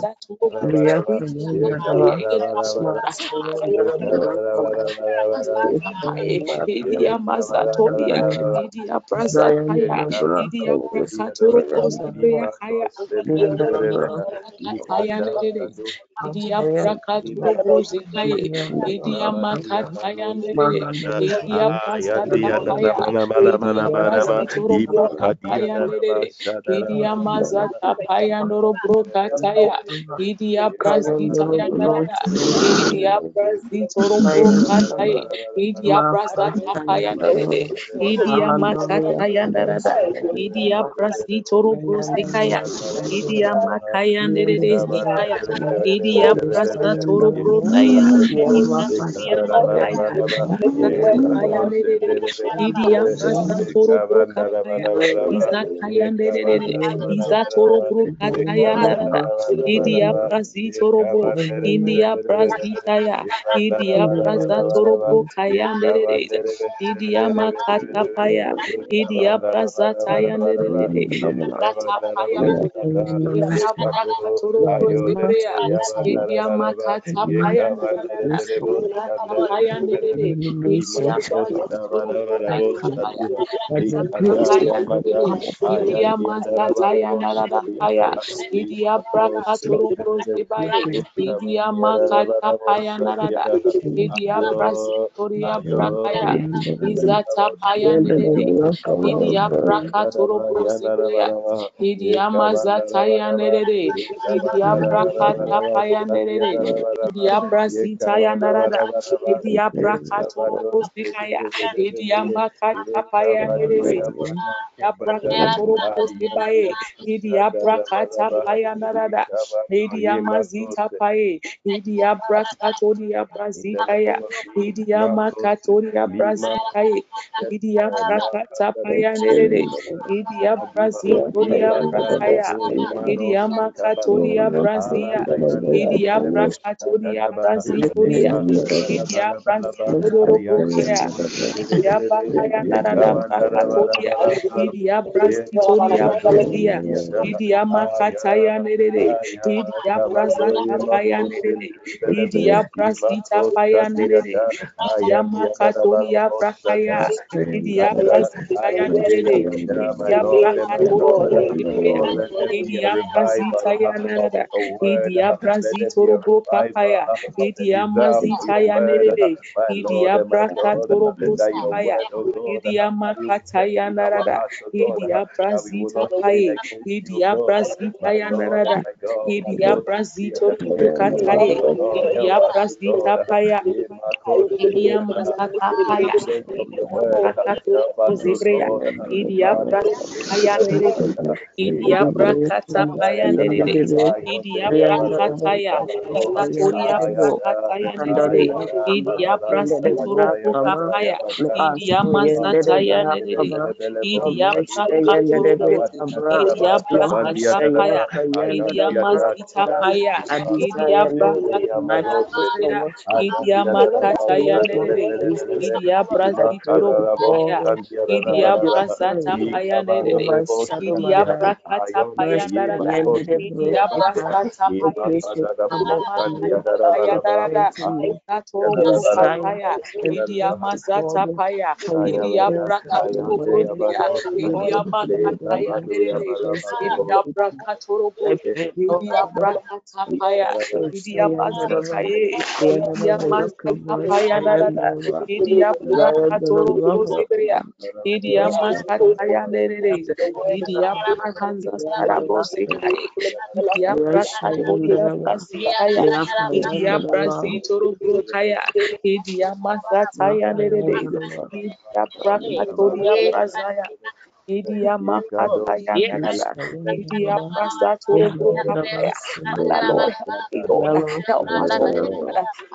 brakatoro brosikaya. Idia brazataya nerede. Idia makata paya darada. Isatoria kaya. Isatoria brakaya nerede. Idia brakatoro brosikaya. Isatoria brakaya darada. Idia brakatoro brokataya. Isatapaya nerede. Idia brosikaya. Idia mazatoria, Idia brazataya, Idia brakatoro prosibria kaya, Kaya nerede, Idia brakatoro prosikaye, Idia makataya nerede, Idia brazatapaya, Idia brazitoro brokataya nerede, Idia noro brokataya, Idia brazitaya Idia Idia brazatapaya nerede, Idia makataya nerada, Idia brazitoro brosikaya, Idia makaya nerede zikaya, Idia brazatoro brokaya, Idia makaya, Izatapaya nerede, Idia Izakaya nerede, Izatoro brokataya narada, Idia brazitoro bro, India brazitaya, Idia brazatoro nerede, Idia Idia brazataya nerede, Idia brazatoro brokataya, Idia makatapaya nerede, Izatapaya nerede, Idia brazatoro brokataya, Izatapaya nerede, Idia mazataya narada kaya, Idia brakatoro brosibaya, Idia makatapaya narada, Idia brasitoria brakaya, Izatapaya nerede, Idia brakatoro brosibaya, Idia mazataya nerede, Idia brakatapaya nerede, Idia brasitaya narada, Idia brakatoro brosikaya, Idia makatapaya nerede, Yabrakatoro Posibaye, Idiabrakata Payanarada, Idiamazita Paye, Idiabrakatoria Brazikaya, Idiamakatoria Brazikaye, Idiabrakata Payanere, Idiabrazitoria Brakaya, Idiamakatoria Brazia, Idiabrakatoria Brazitoria, Idiabrazitoria Brokaya, Idiabakaya Narada Brakatoria, Idia Brastitoria Brazia, Idia Makataya Nerede, Idia Brazata Paya Nerede, Idia Brasita Paya Nerede, Idia Makatoria Brakaya, Idia Brazitaya Nerede, Idia Brakatoro Brokaya, Idia Brazita Yanada, Idia Brazitoro Brokapaya, Idia Mazitaya Nerede, Idia Brakatoro Brokapaya, Idia Makataya Idia Brazita Paye, Idia Brazita Yanarada, Idia Brazito Bukataye, Idia Brazita Paya, Idia Mazata Paya, Zebrea, Idia Brazita Nerede, Idia Brakata Paya Idia Brakataya, Isatoria Brakataya Nerede, Idia Brasitoro Bukapaya, Idia Mazataya Nerede, Idia Brakatoro Idia Brakatapaya, Idia Mazita Paya, Idia Brakatoro Idia Makataya Nerede, Idia Brazitoro Bukaya, Idia Brazata Paya Nerede, Idia Brakata Paya Narada, Idia Brazata Paya, Paya Narada, Idatoro Bukataya, Idia Mazata Paya, Idia Brakatoro Bukaya, Idia Makataya Nerede, Idia Brakatoro Idia Brakata Paya, Idia Mazikaye, Idia Mazika Paya Narada, Idia Brakatoro Bukaya, Idia Makataya Nerede, Idia Brahanza Sarabosikaye, Idia Brakatoria Brasikaya, Idia Brazitoro Brokaya, Idia Mazataya Nerede, Idia Brakatoria Brazaya, Idia makata Yes, yandarada. Idia prasa toro bro kapaya. Father Lord, help me, Lord. Help us, God.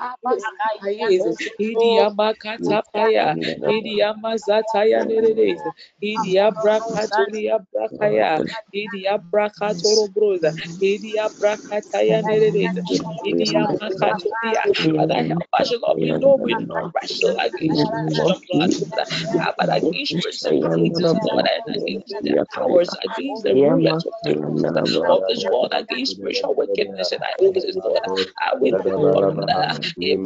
Amasayeze. Idia makata paya. Idia mazata yanereze. Idia brakatoria brakaya. Idia brakatoro broza. Idia brakata yanereze. Idia makatoria. Father, help us, Lord. We know we do not wrestle against flesh and blood, Lord. But against principalities, Lord, and against the powers, against the rulers of darkness of this world, against spiritual wickedness in high places, Lord. Ah, we pray, Lord, Father, ah,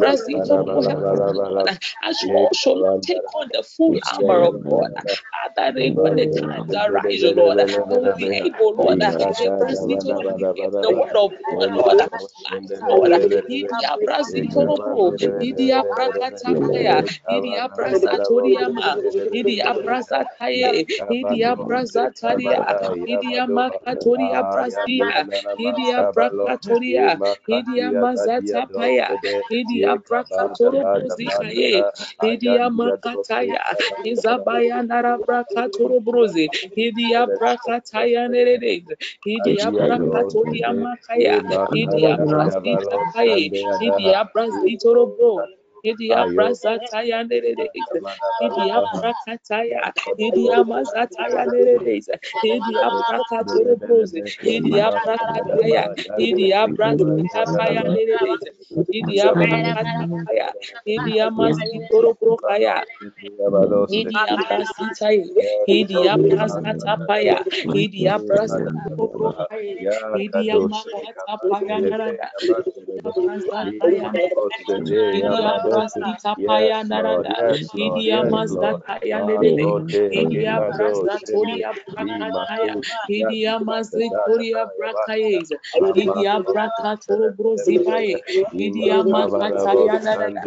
Brazito, Lord, help us, Lord, ah, as we also Lord, take on the full armor of God. Ah, ah that when the times arise, oh Lord, will be able, Lord, Brazito, Lord, against the word of God, Lord, Lord, Idia Brazito, Lord, Idia Prakatapaya, Idia Brazatoriama, Idia Brazataye, Idia Brazataria, Idia Makatoria Brazia, Idia Brakatoria, Idia Mazatapaya, Idia Brakatoro Brozikaye, Idia Makataya, Izabaya Narabrakatoro Brozi, Idia Brakataya Nerede, Idia Brakatoria Makaya, Idia Brazita Paye, Idia Brazitoro Bro. Idia Brazataya Nerede, Idia Prakataya, Idia Mazataya Neredes, Idia Prakatoro Brose, Idia Prakataya, Idia Brazita Paya Neredes, Idia Prakatapaya, Idia Mazitoro Brokaya, Idia Brasitae, Idia Brasatapaya, Idia Brasatoro Brokaya, Idia Makatapaya Narada, Idia Brasataya Idia Brasita Paya Narada, Yes, Lord. Idia Yes, Lord. Mazataya Nerede, Malote Idia Lemado Shede Brasatoria Brakataya, Imako Idia Mazitoria Yabata Brakaez, Idia Brakatoro Brozipae, Idia Makataya Narada,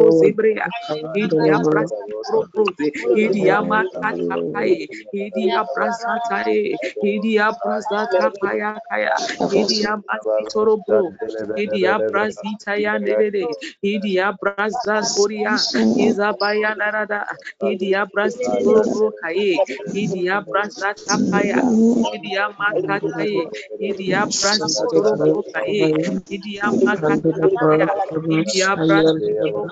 Idia Makatoro Brozebrea, Idia Brasitoro Broze, Idia Makata Paye, Idia Brasataye, Idia Brasata Paya Kaya, Idia Basitoro Bro, Idia Brasita Yanere, Idia Brasatoria, Izabaya Narada, Idia Brasitoro Bro Kaye, Idia Brasata Paya, Idia Makataye, Idia Brasitoro Bro Kaye, Idia Makata Paya, Idia Brasitoro Bro Kaye Zara,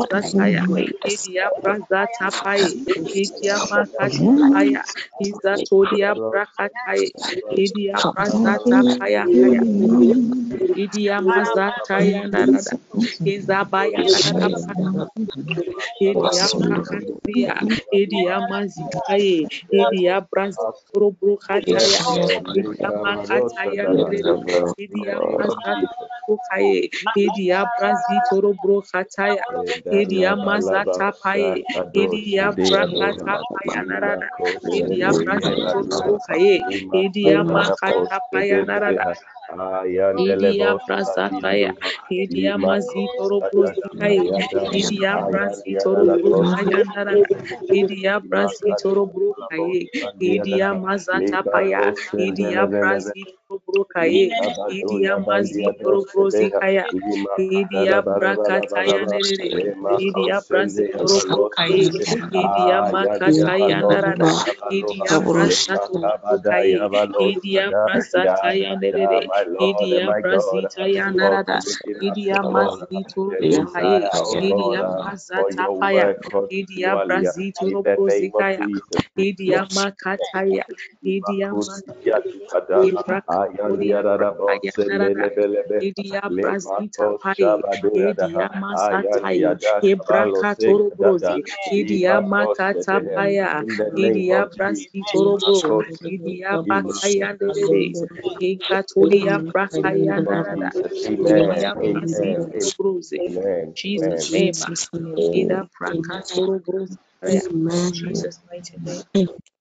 Mazataya, Idia Brazata Paye, Idia Makatapaya, Izatoria Brakatai, Idia Prasata Paya Kaya, Idia Mazataya Narada, Izabaya Narada Idia Prakatoria, Idia Mazikaye, Idia Brazitoro Brokataya, Idia Makataya Nerede, Idia Mazatoro Brokaye, Idia Brazitoro Brokataya, Idia Mazata Paye, Idia Brakata Paya Narada, Idia Brazitoro Brokaye, Idia Makata Paya Narada, Idia Prasataya, Idia Mazitoro Brosikaye, Idia Brasitoro Brokaya Narada, Idia Brasitoro Brokaye, Idia Mazata Paya, Idia Brasitoro toro kaye idia mazi toro brozi kaya. Idia brakataya nerere. idia brazi toro kaye idia makataya narada idia brasa kaye idia brasa taya idia brazi narada idia mazi toro kaye idia brasa idia brazi toro kaya. Idia makataya idia Idia Brazita Pai, Idia Masatai, Hebraka Torobrozi, Idia Makata Paya, Idia Brasitorobo, Idia Bakaya Dedes, Ekatolia Brakaya Narada, Idia Brasitorobozi, Jesus' name, Ida Braka Torobrozi, Jesus' mighty name.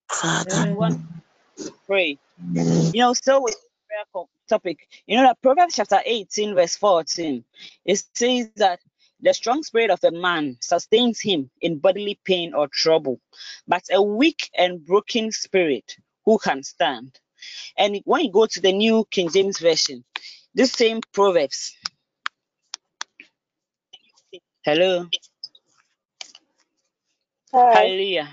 Father, pray. You know, so with prayer topic, you know that Proverbs chapter 18, verse 14, it says that the strong spirit of a man sustains him in bodily pain or trouble, but a weak and broken spirit, who can stand? And when you go to the New King James Version, this same Proverbs. Hello. Hi. Hallelujah.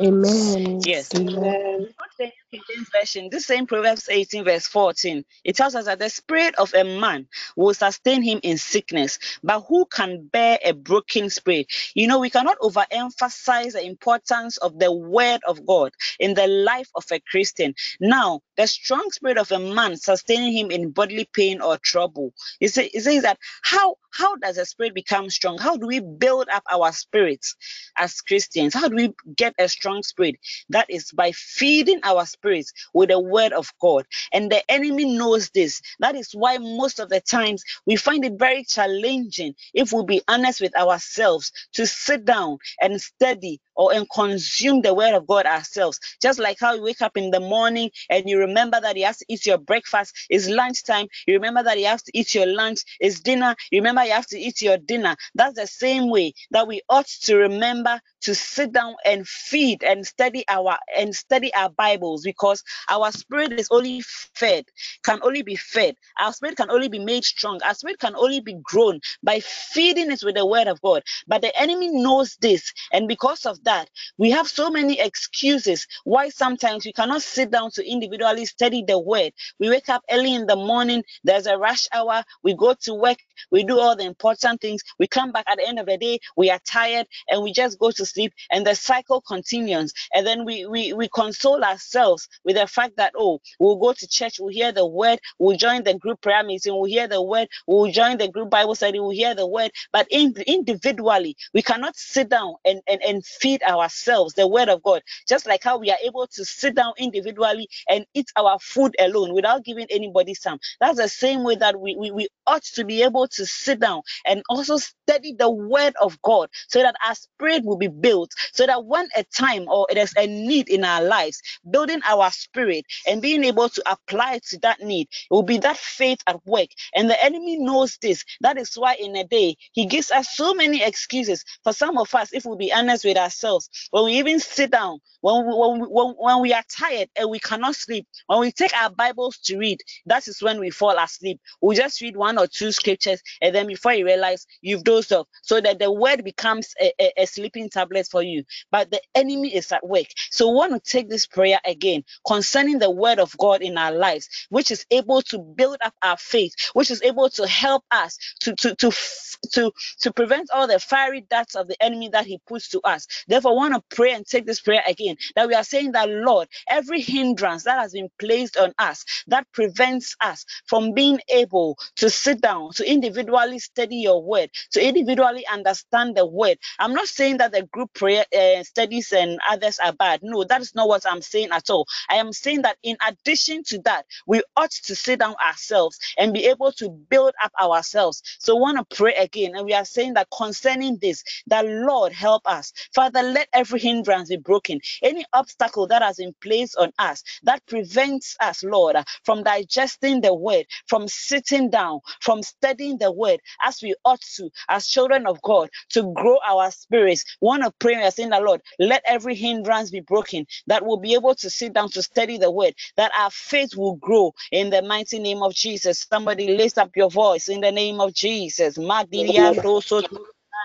Amen. Yes. Amen. the King James Version, this same Proverbs 18, verse 14, it tells us that the spirit of a man will sustain him in sickness, but who can bear a broken spirit? You know, we cannot overemphasize the importance of the word of God in the life of a Christian. Now, the strong spirit of a man sustaining him in bodily pain or trouble. It says, it says that how how does a spirit become strong? How do we build up our spirits as Christians? How do we get a strong spirit? That is by feeding our spirits with the word of God. And the enemy knows this. That is why most of the times we find it very challenging, if we be honest with ourselves, to sit down and study or and consume the word of God ourselves. Just like how you wake up in the morning and you remember that you have to eat your breakfast, it's lunchtime. You remember that you have to eat your lunch, it's dinner. You remember you have to eat your dinner. That's the same way that we ought to remember to sit down and feed and study our and study our Bibles because our spirit is only fed, can only be fed. Our spirit can only be made strong. Our spirit can only be grown by feeding it with the word of God. But the enemy knows this, and because of that, we have so many excuses why sometimes we cannot sit down to individually study the word. We wake up early in the morning, there's a rush hour, we go to work, we do all the important things, we come back at the end of the day, we are tired, and we just go to sleep, and the cycle continues. And then we we, we console ourselves with the fact that oh, we'll go to church, we'll hear the word, we'll join the group prayer meeting, we'll hear the word, we'll join the group Bible study, we'll hear the word, but in, individually, we cannot sit down and, and, and feed ourselves the word of God, just like how we are able to sit down individually and eat our food alone without giving anybody some. That's the same way that we, we, we ought to be able to sit down and also study the word of God so that our spirit will be built, so that when a time or there's a need in our lives, building our spirit and being able to apply to that need, it will be that faith at work. And the enemy knows this. That is why in a day he gives us so many excuses. For some of us, if we be honest with ourselves, when we even sit down, when we, when, we, when, when we are tired and we cannot sleep, when we take our Bibles to read, that is when we fall asleep. We just read one or two scriptures, and then before you realize you've dozed off, so that the word becomes a, a, a sleeping tablet for you. But the enemy is at work. So we want to take this prayer again concerning the word of God in our lives, which is able to build up our faith, which is able to help us to to to to, to prevent all the fiery darts of the enemy that he puts to us. Therefore, I want to pray and take this prayer again that we are saying that Lord, every hindrance that has been placed on us that prevents us from being able to sit down, to study your word, to individually understand the word. I'm not saying that the group prayer uh, studies and others are bad. No, that is not what I'm saying at all. I am saying that in addition to that, we ought to sit down ourselves and be able to build up ourselves. So, I want to pray again, and we are saying that concerning this, that Lord help us. Father, let every hindrance be broken. Any obstacle that has been placed on us that prevents us, Lord, from digesting the word, from sitting down, from studying the word, as we ought to, as children of God, to grow our spirits. We want to pray and saying the Lord, let every hindrance be broken, that we'll be able to sit down to study the word, that our faith will grow in the mighty name of Jesus. Somebody lift up your voice in the name of Jesus.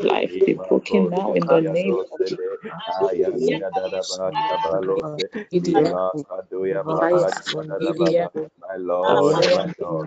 Life be broken now in the name of Jesus. Lord, my Lord.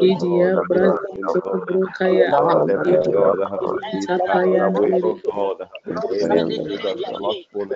India Prakaturiya Kaya, Kaya, Kaya, Kaya,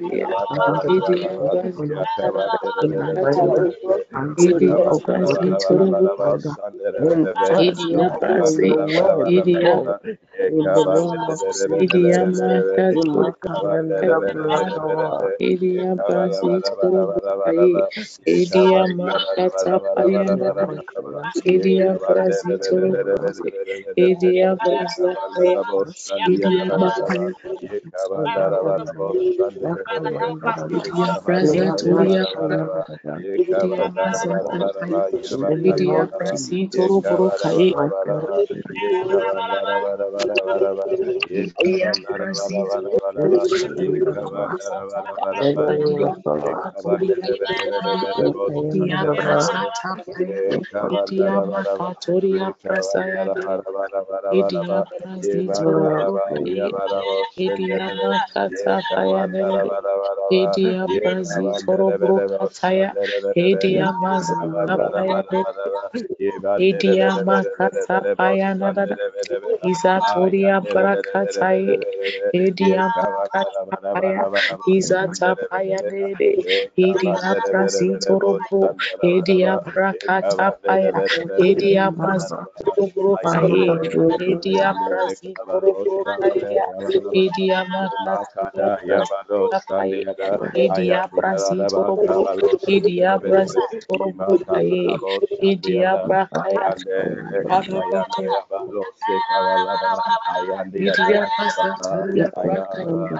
Idia Father, help us to be present. We are present. We are present. We are present. We are present. Edia Bazi Torobro Kataya, Edia Mazana Edia Makata Payana, Izatoria Brakatai, Edia Makata Paya, Izata Payane, Edia Brazi Torobro, Edia Brakata Paya, Edia Mazana Torobro Paya, Edia Brazi Torobro Paya, Edia Makata Edia Brazi Torobro, Edia Brazi Torobro Paya, Edia Brakaya, Edia Pasatoria Brakaya,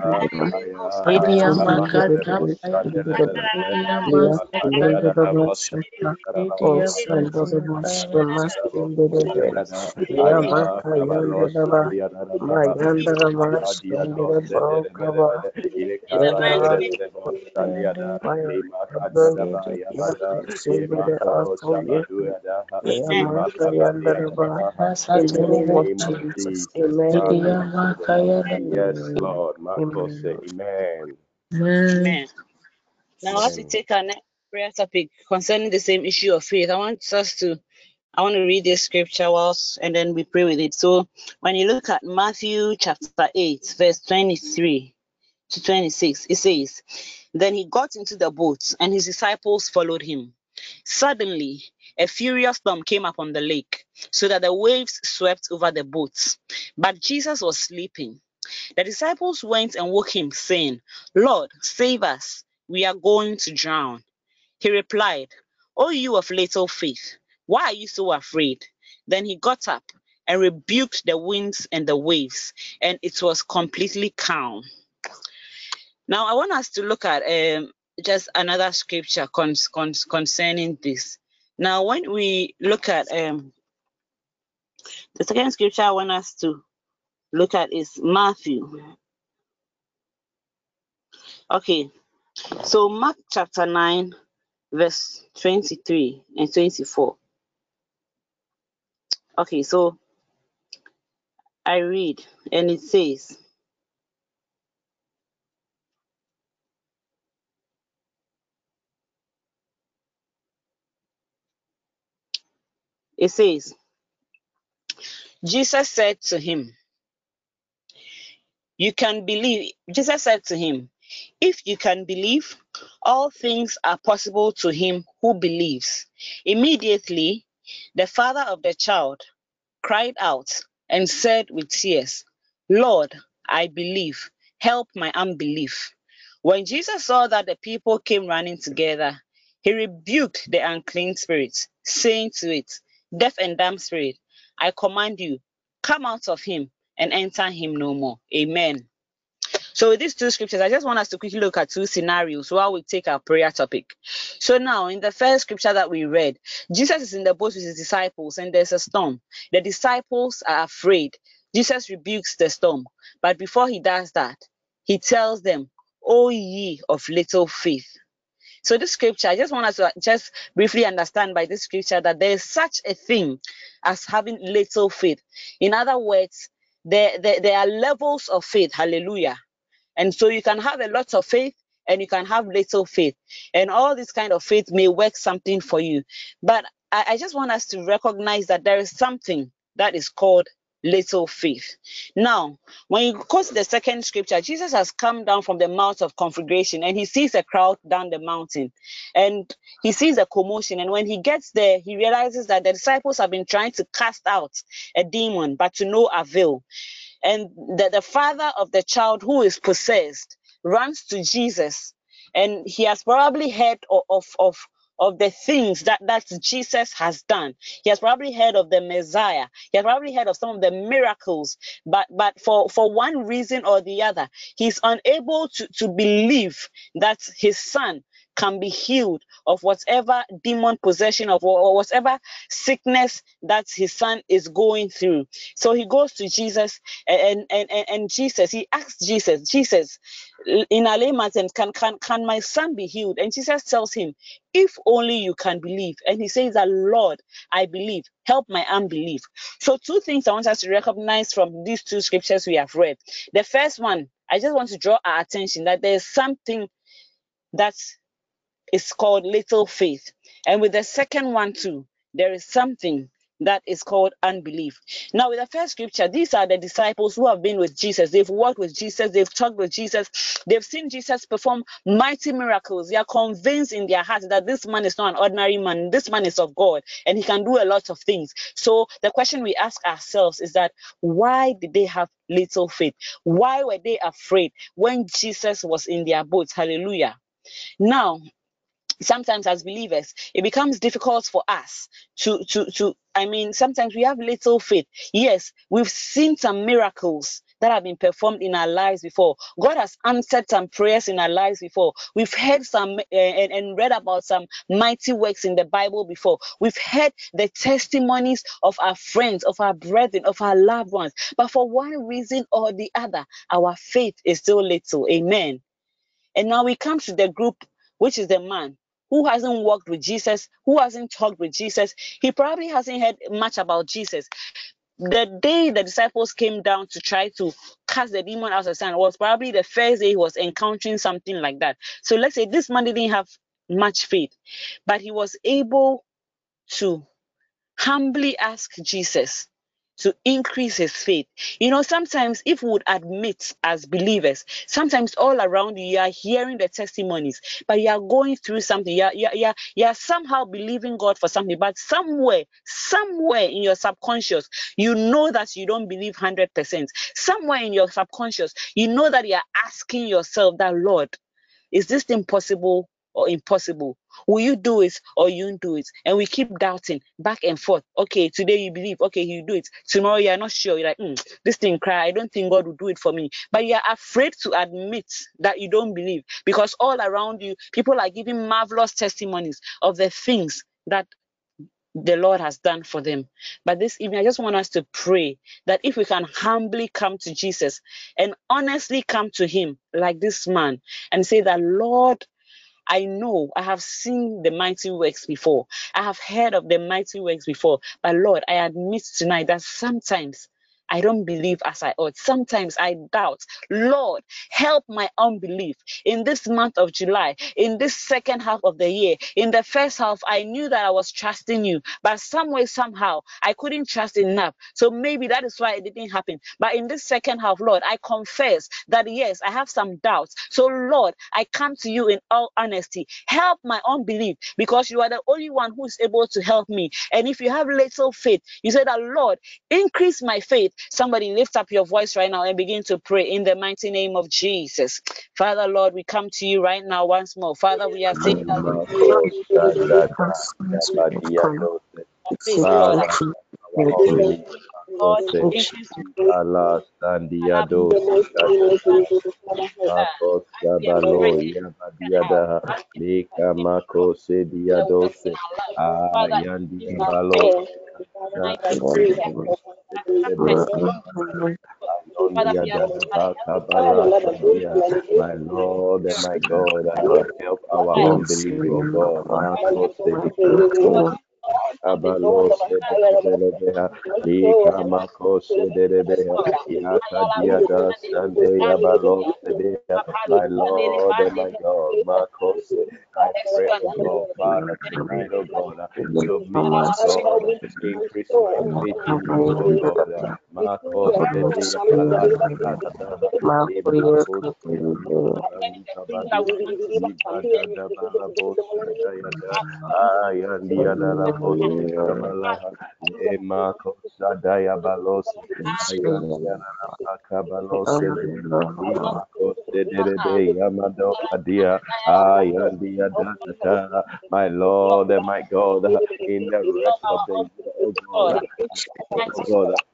Edia Makata Paya, Edia Makata Edia In the name of Jesus. Yes, Lord. Amen. Amen. Now, as we take our next prayer topic concerning the same issue of faith, I want us to I want to read this scripture whilst and then we pray with it. So when you look at Matthew chapter 8, verse 23 to 26, it says, Then he got into the boat and his disciples followed him. Suddenly, a furious storm came upon the lake, so that the waves swept over the boat. But Jesus was sleeping. The disciples went and woke him, saying, Lord, save us. We are going to drown. He replied, O you of little faith, why are you so afraid? Then he got up and rebuked the winds and the waves, and it was completely calm. Now, I want us to look at um, just another scripture con- con- concerning this. Now, when we look at um, the second scripture, I want us to look at is Matthew. Okay, so Mark chapter 9, verse 23 and 24. Okay, so I read, and it says, it says, Jesus said to him, You can believe. Jesus said to him, If you can believe, all things are possible to him who believes. Immediately, the father of the child cried out and said with tears, Lord, I believe, help my unbelief. When Jesus saw that the people came running together, he rebuked the unclean spirit, saying to it, Deaf and dumb spirit, I command you, come out of him and enter him no more. Amen. So with these two scriptures, I just want us to quickly look at two scenarios while we take our prayer topic. So now, in the first scripture that we read, Jesus is in the boat with his disciples, and there's a storm. The disciples are afraid. Jesus rebukes the storm, but before he does that, he tells them, "O ye of little faith." So this scripture, I just want us to uh, just briefly understand by this scripture that there is such a thing as having little faith. In other words, there, there, there are levels of faith. Hallelujah. And so you can have a lot of faith and you can have little faith. And all this kind of faith may work something for you. But I, I just want us to recognize that there is something that is called little faith. Now, when you go to the second scripture, Jesus has come down from the mount of conflagration and he sees a crowd down the mountain and he sees a commotion. And when he gets there, he realizes that the disciples have been trying to cast out a demon, but to no avail and that the father of the child who is possessed runs to Jesus and he has probably heard of, of, of, of the things that, that Jesus has done. He has probably heard of the Messiah. He has probably heard of some of the miracles, but but for, for one reason or the other, he's unable to, to believe that his son can be healed of whatever demon possession of or whatever sickness that his son is going through. So he goes to Jesus and and and, and Jesus he asks Jesus, Jesus, in a terms, can can can my son be healed? And Jesus tells him, if only you can believe. And he says that Lord, I believe. Help my unbelief. So two things I want us to recognize from these two scriptures we have read. The first one, I just want to draw our attention that there's something that is called little faith. And with the second one too, there is something that is called unbelief. Now, with the first scripture, these are the disciples who have been with Jesus. They've walked with Jesus, they've talked with Jesus, they've seen Jesus perform mighty miracles. They are convinced in their hearts that this man is not an ordinary man, this man is of God, and he can do a lot of things. So, the question we ask ourselves is that why did they have little faith? Why were they afraid when Jesus was in their boats? Hallelujah. Now, sometimes as believers it becomes difficult for us to to to i mean sometimes we have little faith. Yes we've seen some miracles that have been performed in our lives before. God has answered some prayers in our lives before. We've heard some uh, and, and read about some mighty works in the bible before. We've heard the testimonies of our friends of our brethren of our loved ones. But for one reason or the other our faith is still little. Amen. And now we come to the group, which is the man who hasn't walked with Jesus, who hasn't talked with Jesus. He probably hasn't heard much about Jesus. The day the disciples came down to try to cast the demon out of son was probably the first day he was encountering something like that. So let's say this man didn't have much faith, but he was able to humbly ask Jesus to increase his faith. You know, sometimes if we would admit as believers, sometimes all around you, you are hearing the testimonies, but you are going through something. You are, you are, you are, you are somehow believing God for something, but somewhere, somewhere in your subconscious, you know that you don't believe 100%. Somewhere in your subconscious, you know that you are asking yourself that, Lord, is this thing possible or impossible? Will you do it or you do it? And we keep doubting back and forth. Okay, today you believe, okay, you do it. Tomorrow you're not sure. You're like, mm, this thing cry. I don't think God will do it for me. But you're afraid to admit that you don't believe because all around you, people are giving marvelous testimonies of the things that the Lord has done for them. But this evening, I just want us to pray that if we can humbly come to Jesus and honestly come to Him like this man and say that, Lord, I know I have seen the mighty works before. I have heard of the mighty works before. But Lord, I admit tonight that sometimes I don't believe as I ought. Sometimes I doubt. Lord, help my unbelief in this month of July, in this second half of the year. In the first half, I knew that I was trusting you, but some way, somehow, I couldn't trust enough. So maybe that is why it didn't happen. But in this second half, Lord, I confess that yes, I have some doubts. So, Lord, I come to you in all honesty. Help my unbelief because you are the only one who is able to help me. And if you have little faith, you say that, Lord, increase my faith Somebody lift up your voice right now and begin to pray in the mighty name of Jesus. Father, Lord, we come to you right now once more. Father, we are saying Lord, Allah Sandiado Marcos Gabalo Yabadiada Lika Mako Sediadose Ayandi Balo my Lord and my God, I help our unbelief, oh God. Abalos Beha, Ika Makos Derebeha, Yaka Diada Sande Abalos Beha, my Lord and my God, Makos, I pray, oh God, Father, tonight, oh God, me, God, increase my faith in you, oh God, Makos Beha, Ayandi Kabalaha, My Lord and my God, in the rest of the God, God,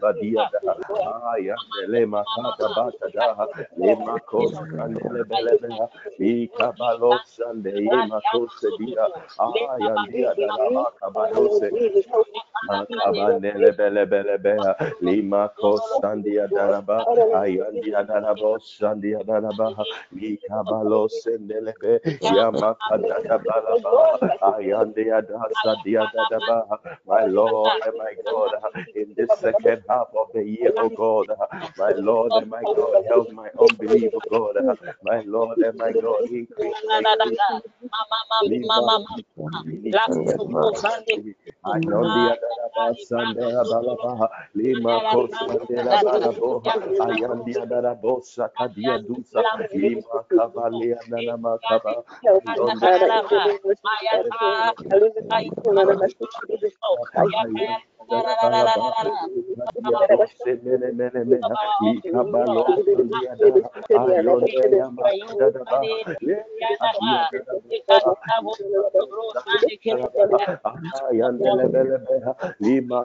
badia da aya le makata bata da le makos kandele bele bele li kabalo sande ye makos dia aya dia da la makabalose Akabanele bele bele bele lima kosandia daraba ayandia darabo sandia daraba likabalo sendelebe yamakada dabalaba ayandia dasa dia my Lord and my God in this second half of the year oh God my Lord and my God help my unbelief oh God my Lord and my God increase my lima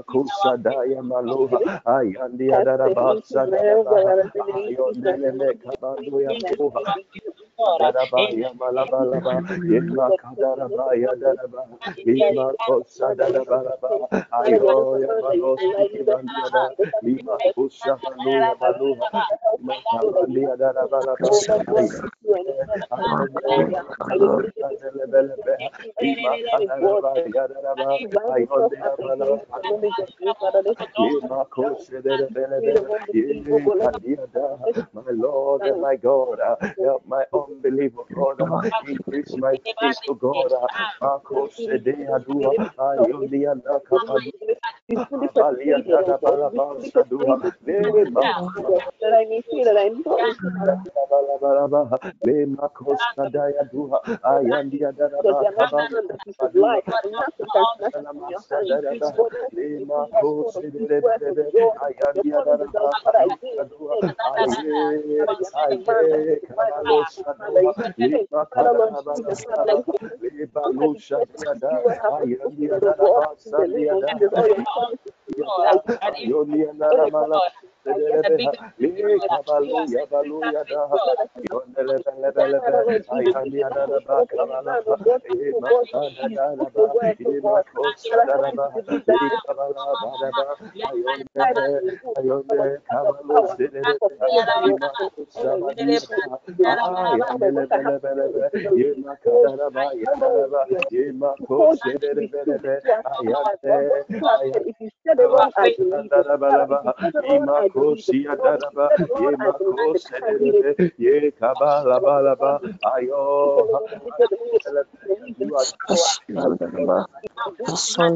ya poha ya malaba laba ima kadara ba ya daraba ima kosa daraba laba ayo ya malo siki bandi ada lima kusa halu ya baluha ima kabandi ada daraba laba ima kadara ba ya daraba ayo daraba laba lima kosa daraba laba my Lord and my God help my unbelief, oh God. Increase my faith, oh God. Marco Sedea Dua, Ionia Nakapadu. Abalia Dada Balaba Sadua, that I may feel that I'm not Le Makos Kadaya Dua, Ayandia Dada because they're not Kabali. done the piece of life. Nothing can snatch it from your hand. God, Le you Makos have His word of God. Your Ayandia promise Dada is out, Father, I do Sadua, it. Aye, Aye, Kabalo Father, Sadua, you have Le faith. Father, Lord Jesus, Father, Makadana like you Le look at the Balusha blessings Diada, you have Ayandia fulfilled, oh Dada God, in the name of Sandiada, Jesus. All your promises, I do. Ayonia All your Naramala. promises, I yes, Sederebeha, Le Kabalu Yabalu Yada, Yondele Bele Bele Be, Ayani Adaraba Kabalaba, E Makada Daraba, E Makosa Daraba, E Kabala Badaba, Ayonde, Ayonde Kabalu Sederebeha, E Makosa Badiada, Bele Bele Be, you it. Sederebe, Ye Balaba, Ayo, you are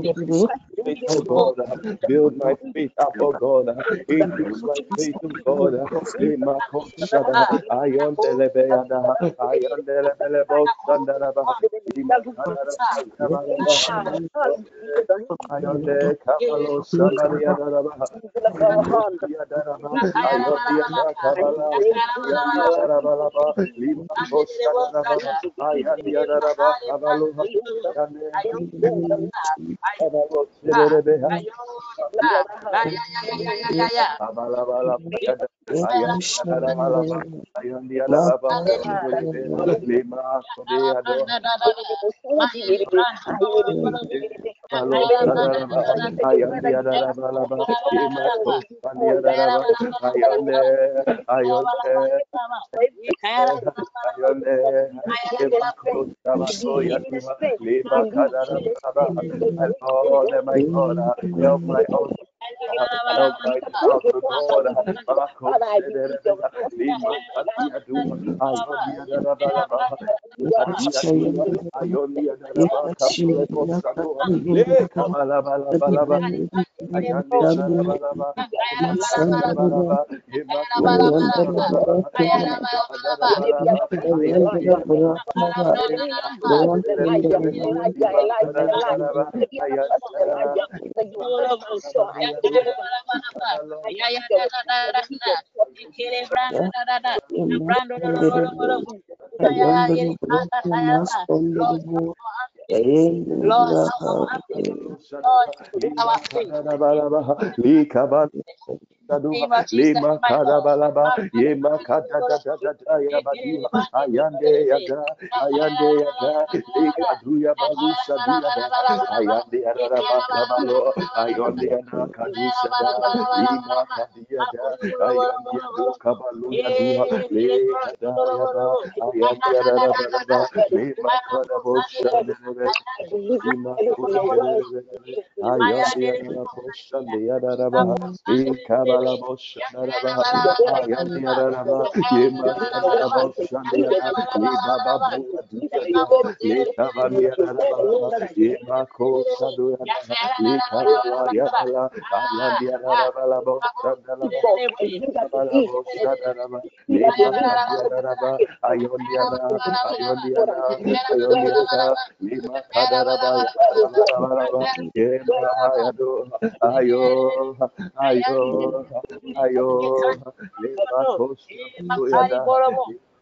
If faith, oh God. Build my faith up, oh God. Increase my faith, oh God. Shada, Yabalaba, Ayonde Kabalo Samaria Daraba, Imakosia Daraba, Ayondia Kabala, Ayandia Darabalaba, Lima Kosa Daraba, Ayandia Daraba, Kabalo, Ayane, Kabalo, Serebeha, My God, help my own Help my child to God. Marco Sederebe, Lima Katia Duma, Ayonia Darabalaba, Katia Duma, Ayonia Daraba, Kapalebo Sanoa, Le Kabalabalabalaba, Ayandi Darabalaba, Darabalaba, Himako Sadabalaba, Darabalaba, Ayandia Lima Darabalaba, Ayanda faith. Lord, help our faith. Lord, our faith. Likaba Name of Jesus, lima yema ayande yaga ayande yaga lika duya balusa ayande ayande ayande duha ayande bo shande be Ayo, ayo ayo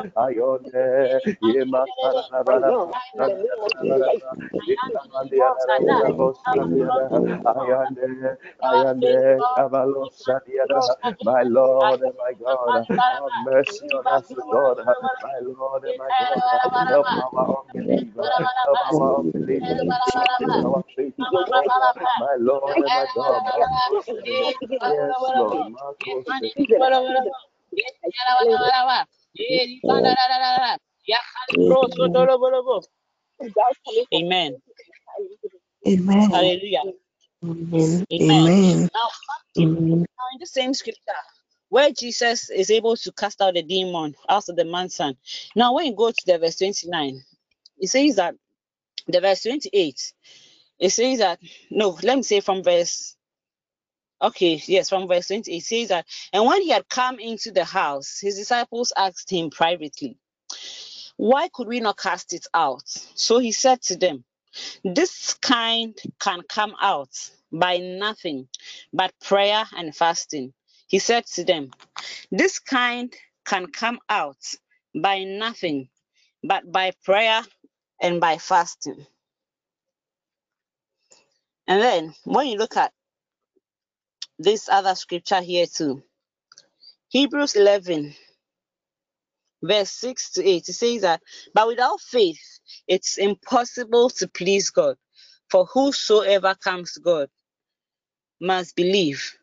ayo, ayo, kabalo shandi araba, lima kadaraba, la bosta, yada, yema kadaraba, le balo shandu yada raba laba, lima kadia raba laba, yakaraba yada, ayonde yema karana bara ayande ayande kabalo sadiada my lord and my god have mercy on us god. My lord and my god help our unbelief help our unbelief increase our faith my lord and my god yes lord Marcos Amen. Amen. Hallelujah. Amen. Amen. Amen. Now, Amen. now in the same scripture where Jesus is able to cast out the demon out of the man's son. Now, when you go to the verse 29, it says that the verse 28, it says that no, let me say from verse okay, yes, from verse 20, it says that and when he had come into the house, his disciples asked him privately, Why could we not cast it out? So he said to them, This kind can come out by nothing but prayer and fasting. He said to them, This kind can come out by nothing but by prayer and by fasting. And then when you look at this other scripture here too, Hebrews 11, verse 6 to 8, it says that, But without faith, it's impossible to please God. For whosoever comes to God must believe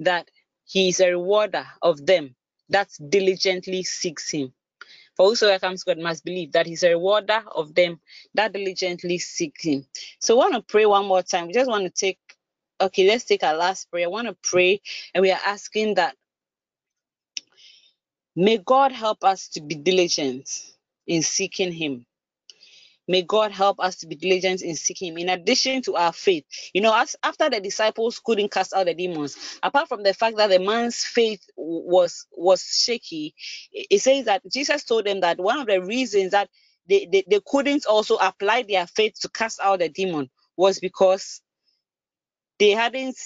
that he is a rewarder of them that diligently seeks him. For whosoever comes to God must believe that he's a rewarder of them that diligently seek him. So I want to pray one more time. We just want to take okay, let's take our last prayer. I want to pray and we are asking that may God help us to be diligent in seeking him. May God help us to be diligent in seeking Him. In addition to our faith, you know, as after the disciples couldn't cast out the demons, apart from the fact that the man's faith was was shaky, it says that Jesus told them that one of the reasons that they, they, they couldn't also apply their faith to cast out the demon was because they hadn't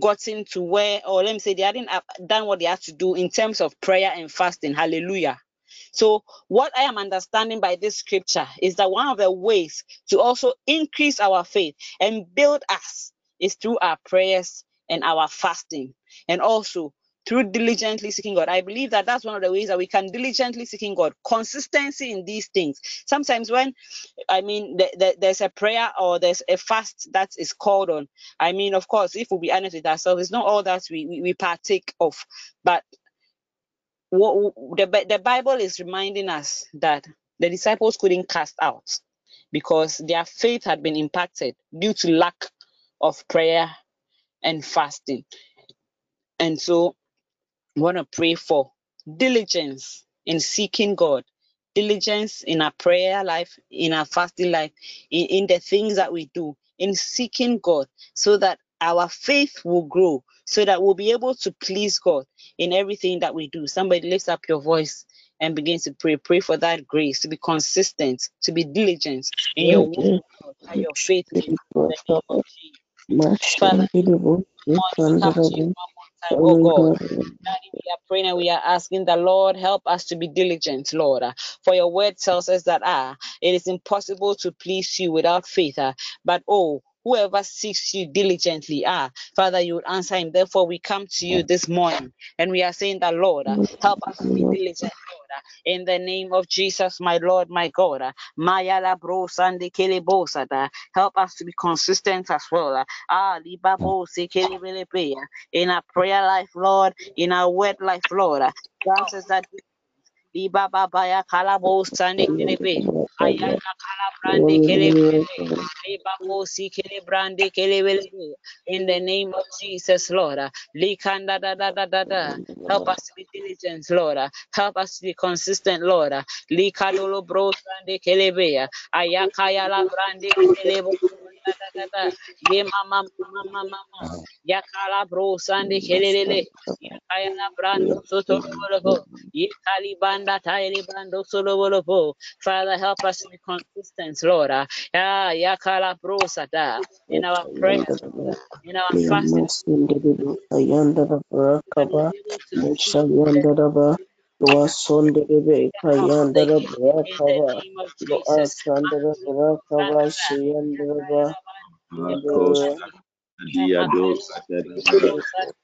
gotten to where, or let me say, they hadn't done what they had to do in terms of prayer and fasting. Hallelujah. So, what I am understanding by this scripture is that one of the ways to also increase our faith and build us is through our prayers and our fasting, and also through diligently seeking God. I believe that that's one of the ways that we can diligently seeking God. Consistency in these things. Sometimes when I mean the, the, there's a prayer or there's a fast that is called on. I mean, of course, if we'll be honest with ourselves, it's not all that we, we, we partake of, but what the, the Bible is reminding us that the disciples couldn't cast out because their faith had been impacted due to lack of prayer and fasting. And so, I want to pray for diligence in seeking God diligence in our prayer life, in our fasting life, in, in the things that we do, in seeking God, so that our faith will grow, so that we'll be able to please God in everything that we do. Somebody lifts up your voice and begin to pray. Pray for that grace to be consistent, to be diligent in your walk with your faith in the name of Jesus. Father, Mashandiribo, we come to you one more time, oh God. Daddy, we are praying and we are asking the Lord help us to be diligent, Lord. Uh, For your word tells us that ah, it is impossible to please you without faith. ah, But oh, whoever seeks you diligently, ah, Father, you would answer him. Therefore, we come to you this morning and we are saying that Lord, uh, help us to be diligent, uh, In the name of Jesus, my Lord, my God. uh, Maya la bro sandi kele bo sada. Help us to be consistent as well. Ah, liba bo se kele bele be, uh, in our prayer life, Lord, in our word life, Lord. Grant us that Liba baba ya kalabo sande kelebe. Ayana kalabrande kelebe. Liba kosi kelebrande kelebe. In the name of Jesus, Lord. Likanda da da da da da. Help us to be diligent, Lord. Help us to be consistent, Lord. Likadolo bro sande kelebe. Ayakaya la brande kelebe. Mama mama mama. Yakala bro sande kelele. Yakaya la brando soto bolobo. Yekali banda taili bando solo bolobo. Father, help us to be consistent, Lord. Ah, ah, yakala bro sata. In our prayers, In our fasting, Yamasindiribo, Ayandara that we'll Brakaba, be able to see the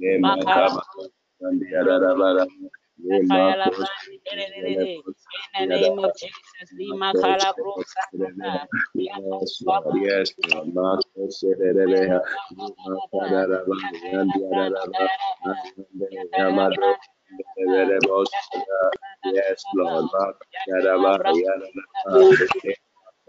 Lema kaba kandi yararabara lema koshi in the name of Jesus, Lima Calabro Santa, Yes, Yes, Master Sedebeha. Lema kadaraba yandi yararaba. Ayande yamado. Yes, Lord.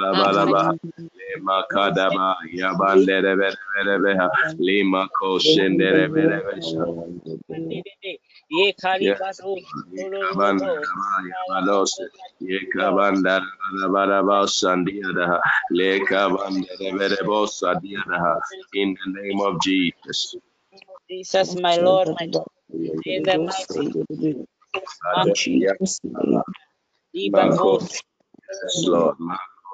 Lima Kadabalabaha Lima Kadaba Yabanderebelebeha Lima Koshenderebelebeha Ye Yes, Kalibato, Yekabanda Yabalose, Yekabanda Rabarabos Sandiadaha, Lekabanda Reberebos Sadiadaha, in the name of Jesus. Jesus, my Lord, my God, in the mighty. Jesus' name, Libabos, yes, Lord,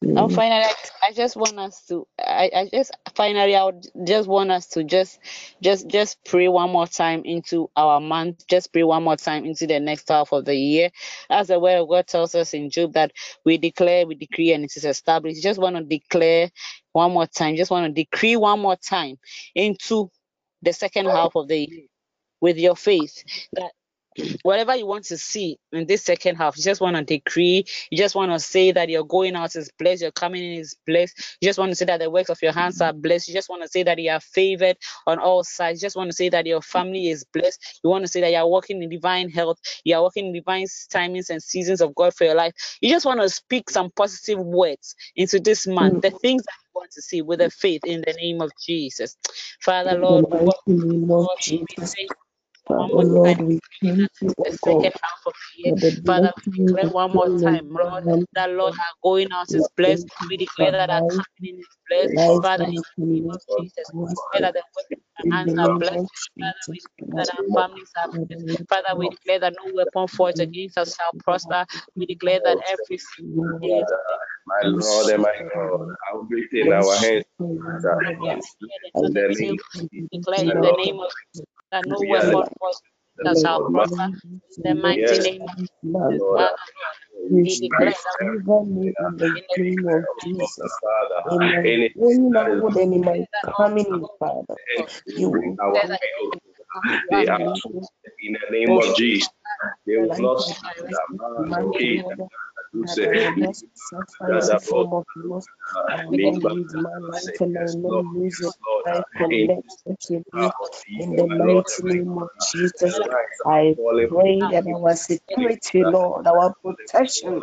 And mm-hmm. finally, I, I just want us to, I, I just finally, I would just want us to just, just, just pray one more time into our month. Just pray one more time into the next half of the year. As the word of God tells us in Job that we declare, we decree, and it is established. Just want to declare one more time. Just want to decree one more time into the second half of the year with your faith that whatever you want to see in this second half, you just want to decree, you just want to say that your going out is blessed, your coming in is blessed, you just want to say that the works of your hands are blessed, you just want to say that you are favored on all sides, you just want to say that your family is blessed, you want to say that you are walking in divine health, you are walking in divine timings and seasons of God for your life. You just want to speak some positive words into this month, the mm. things that you want to see with a faith in the name of Jesus. Father, the Lord, we mighty welcome you, name of Lord, we thank one Father more Lord, time. we thank you, The second half of the year. for the Father, we declare one more time, Lord, in that Lord, our going out We is blessed. thank We declare that our coming in is blessed. Father, in the name of Jesus, we declare that the work of our hands are blessed. Father, we declare that our families are blessed. Father, we declare that no weapon forged against us shall prosper. We declare that every single day is blessed. My Lord and my God, I everything in our hands, Father, Lord, is we declare in the the name name of of Jesus. declare My in the name of Jesus that no we are the weapon forged the against us shall prosper. In the mighty yes, name of Jesus, month Lord, Father, we we declare that we favor me in the name of of Jesus. Father, In my anything going that is out and in my declare that all coming in, Father, you will our declare go that way, you they are are in the name of of Jesus. They will That's life not I see direct bless that this man, month, okay, Lord, do that say, I will not suffer that any the form of loss. I will not lose my life and I Yes, will Lord, not lose yes, it. Lord. I In connect this with you half of the in year, the my Lord mighty name of Jesus. the lights are I pray that our security, Lord, our protection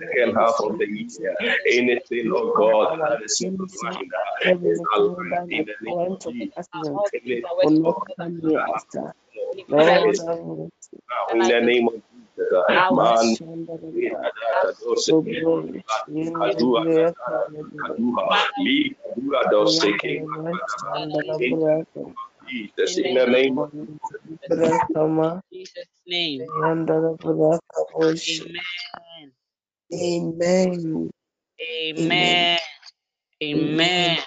second half of the year. Anything, oh God, that is in the line that is in the name of Jesus. pass will all things Anything, are will working not oh together. come near God, us. We declare that Lord, is I will declare in the name of Jesus. Jesus, in the in the name name of of Brakama, Jesus' name. Yandalaba, Kabosh. Amen. Amen. Amen. Amen.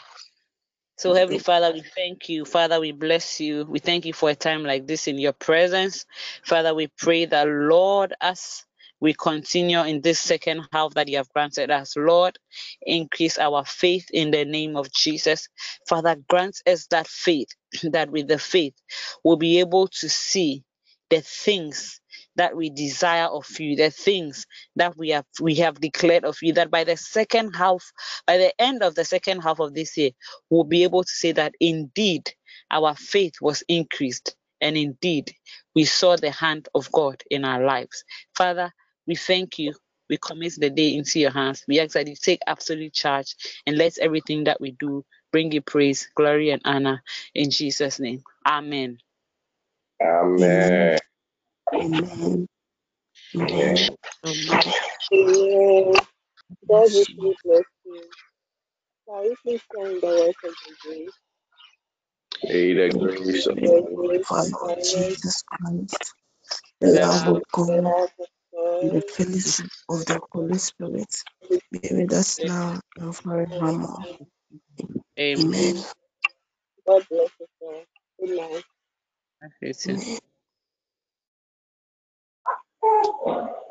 So, Heavenly Father, we thank you. Father, we bless you. We thank you for a time like this in your presence. Father, we pray that, Lord, as we continue in this second half that you have granted us, Lord, increase our faith in the name of Jesus. Father, grant us that faith, that with the faith, we'll be able to see the things that we desire of you, the things that we have we have declared of you, that by the second half, by the end of the second half of this year, we'll be able to say that indeed our faith was increased and indeed we saw the hand of God in our lives. Father, we thank you. We commit the day into your hands. We ask that you take absolute charge and let everything that we do bring you praise, glory, and honor in Jesus' name. Amen. Amen. Amen. Amen. Amen. Amen. God Bless you. richly bless you. Shall we please sing the words of the grace? May the grace of Praise The our Lord grace for our of Lord our Lord, Jesus Christ, the the love love, of The the God, love of and the God, fellowship of the Holy Spirit be with us now and forevermore. Amen. Amen. God bless us all. Good night. That's it. Amen. Yeah.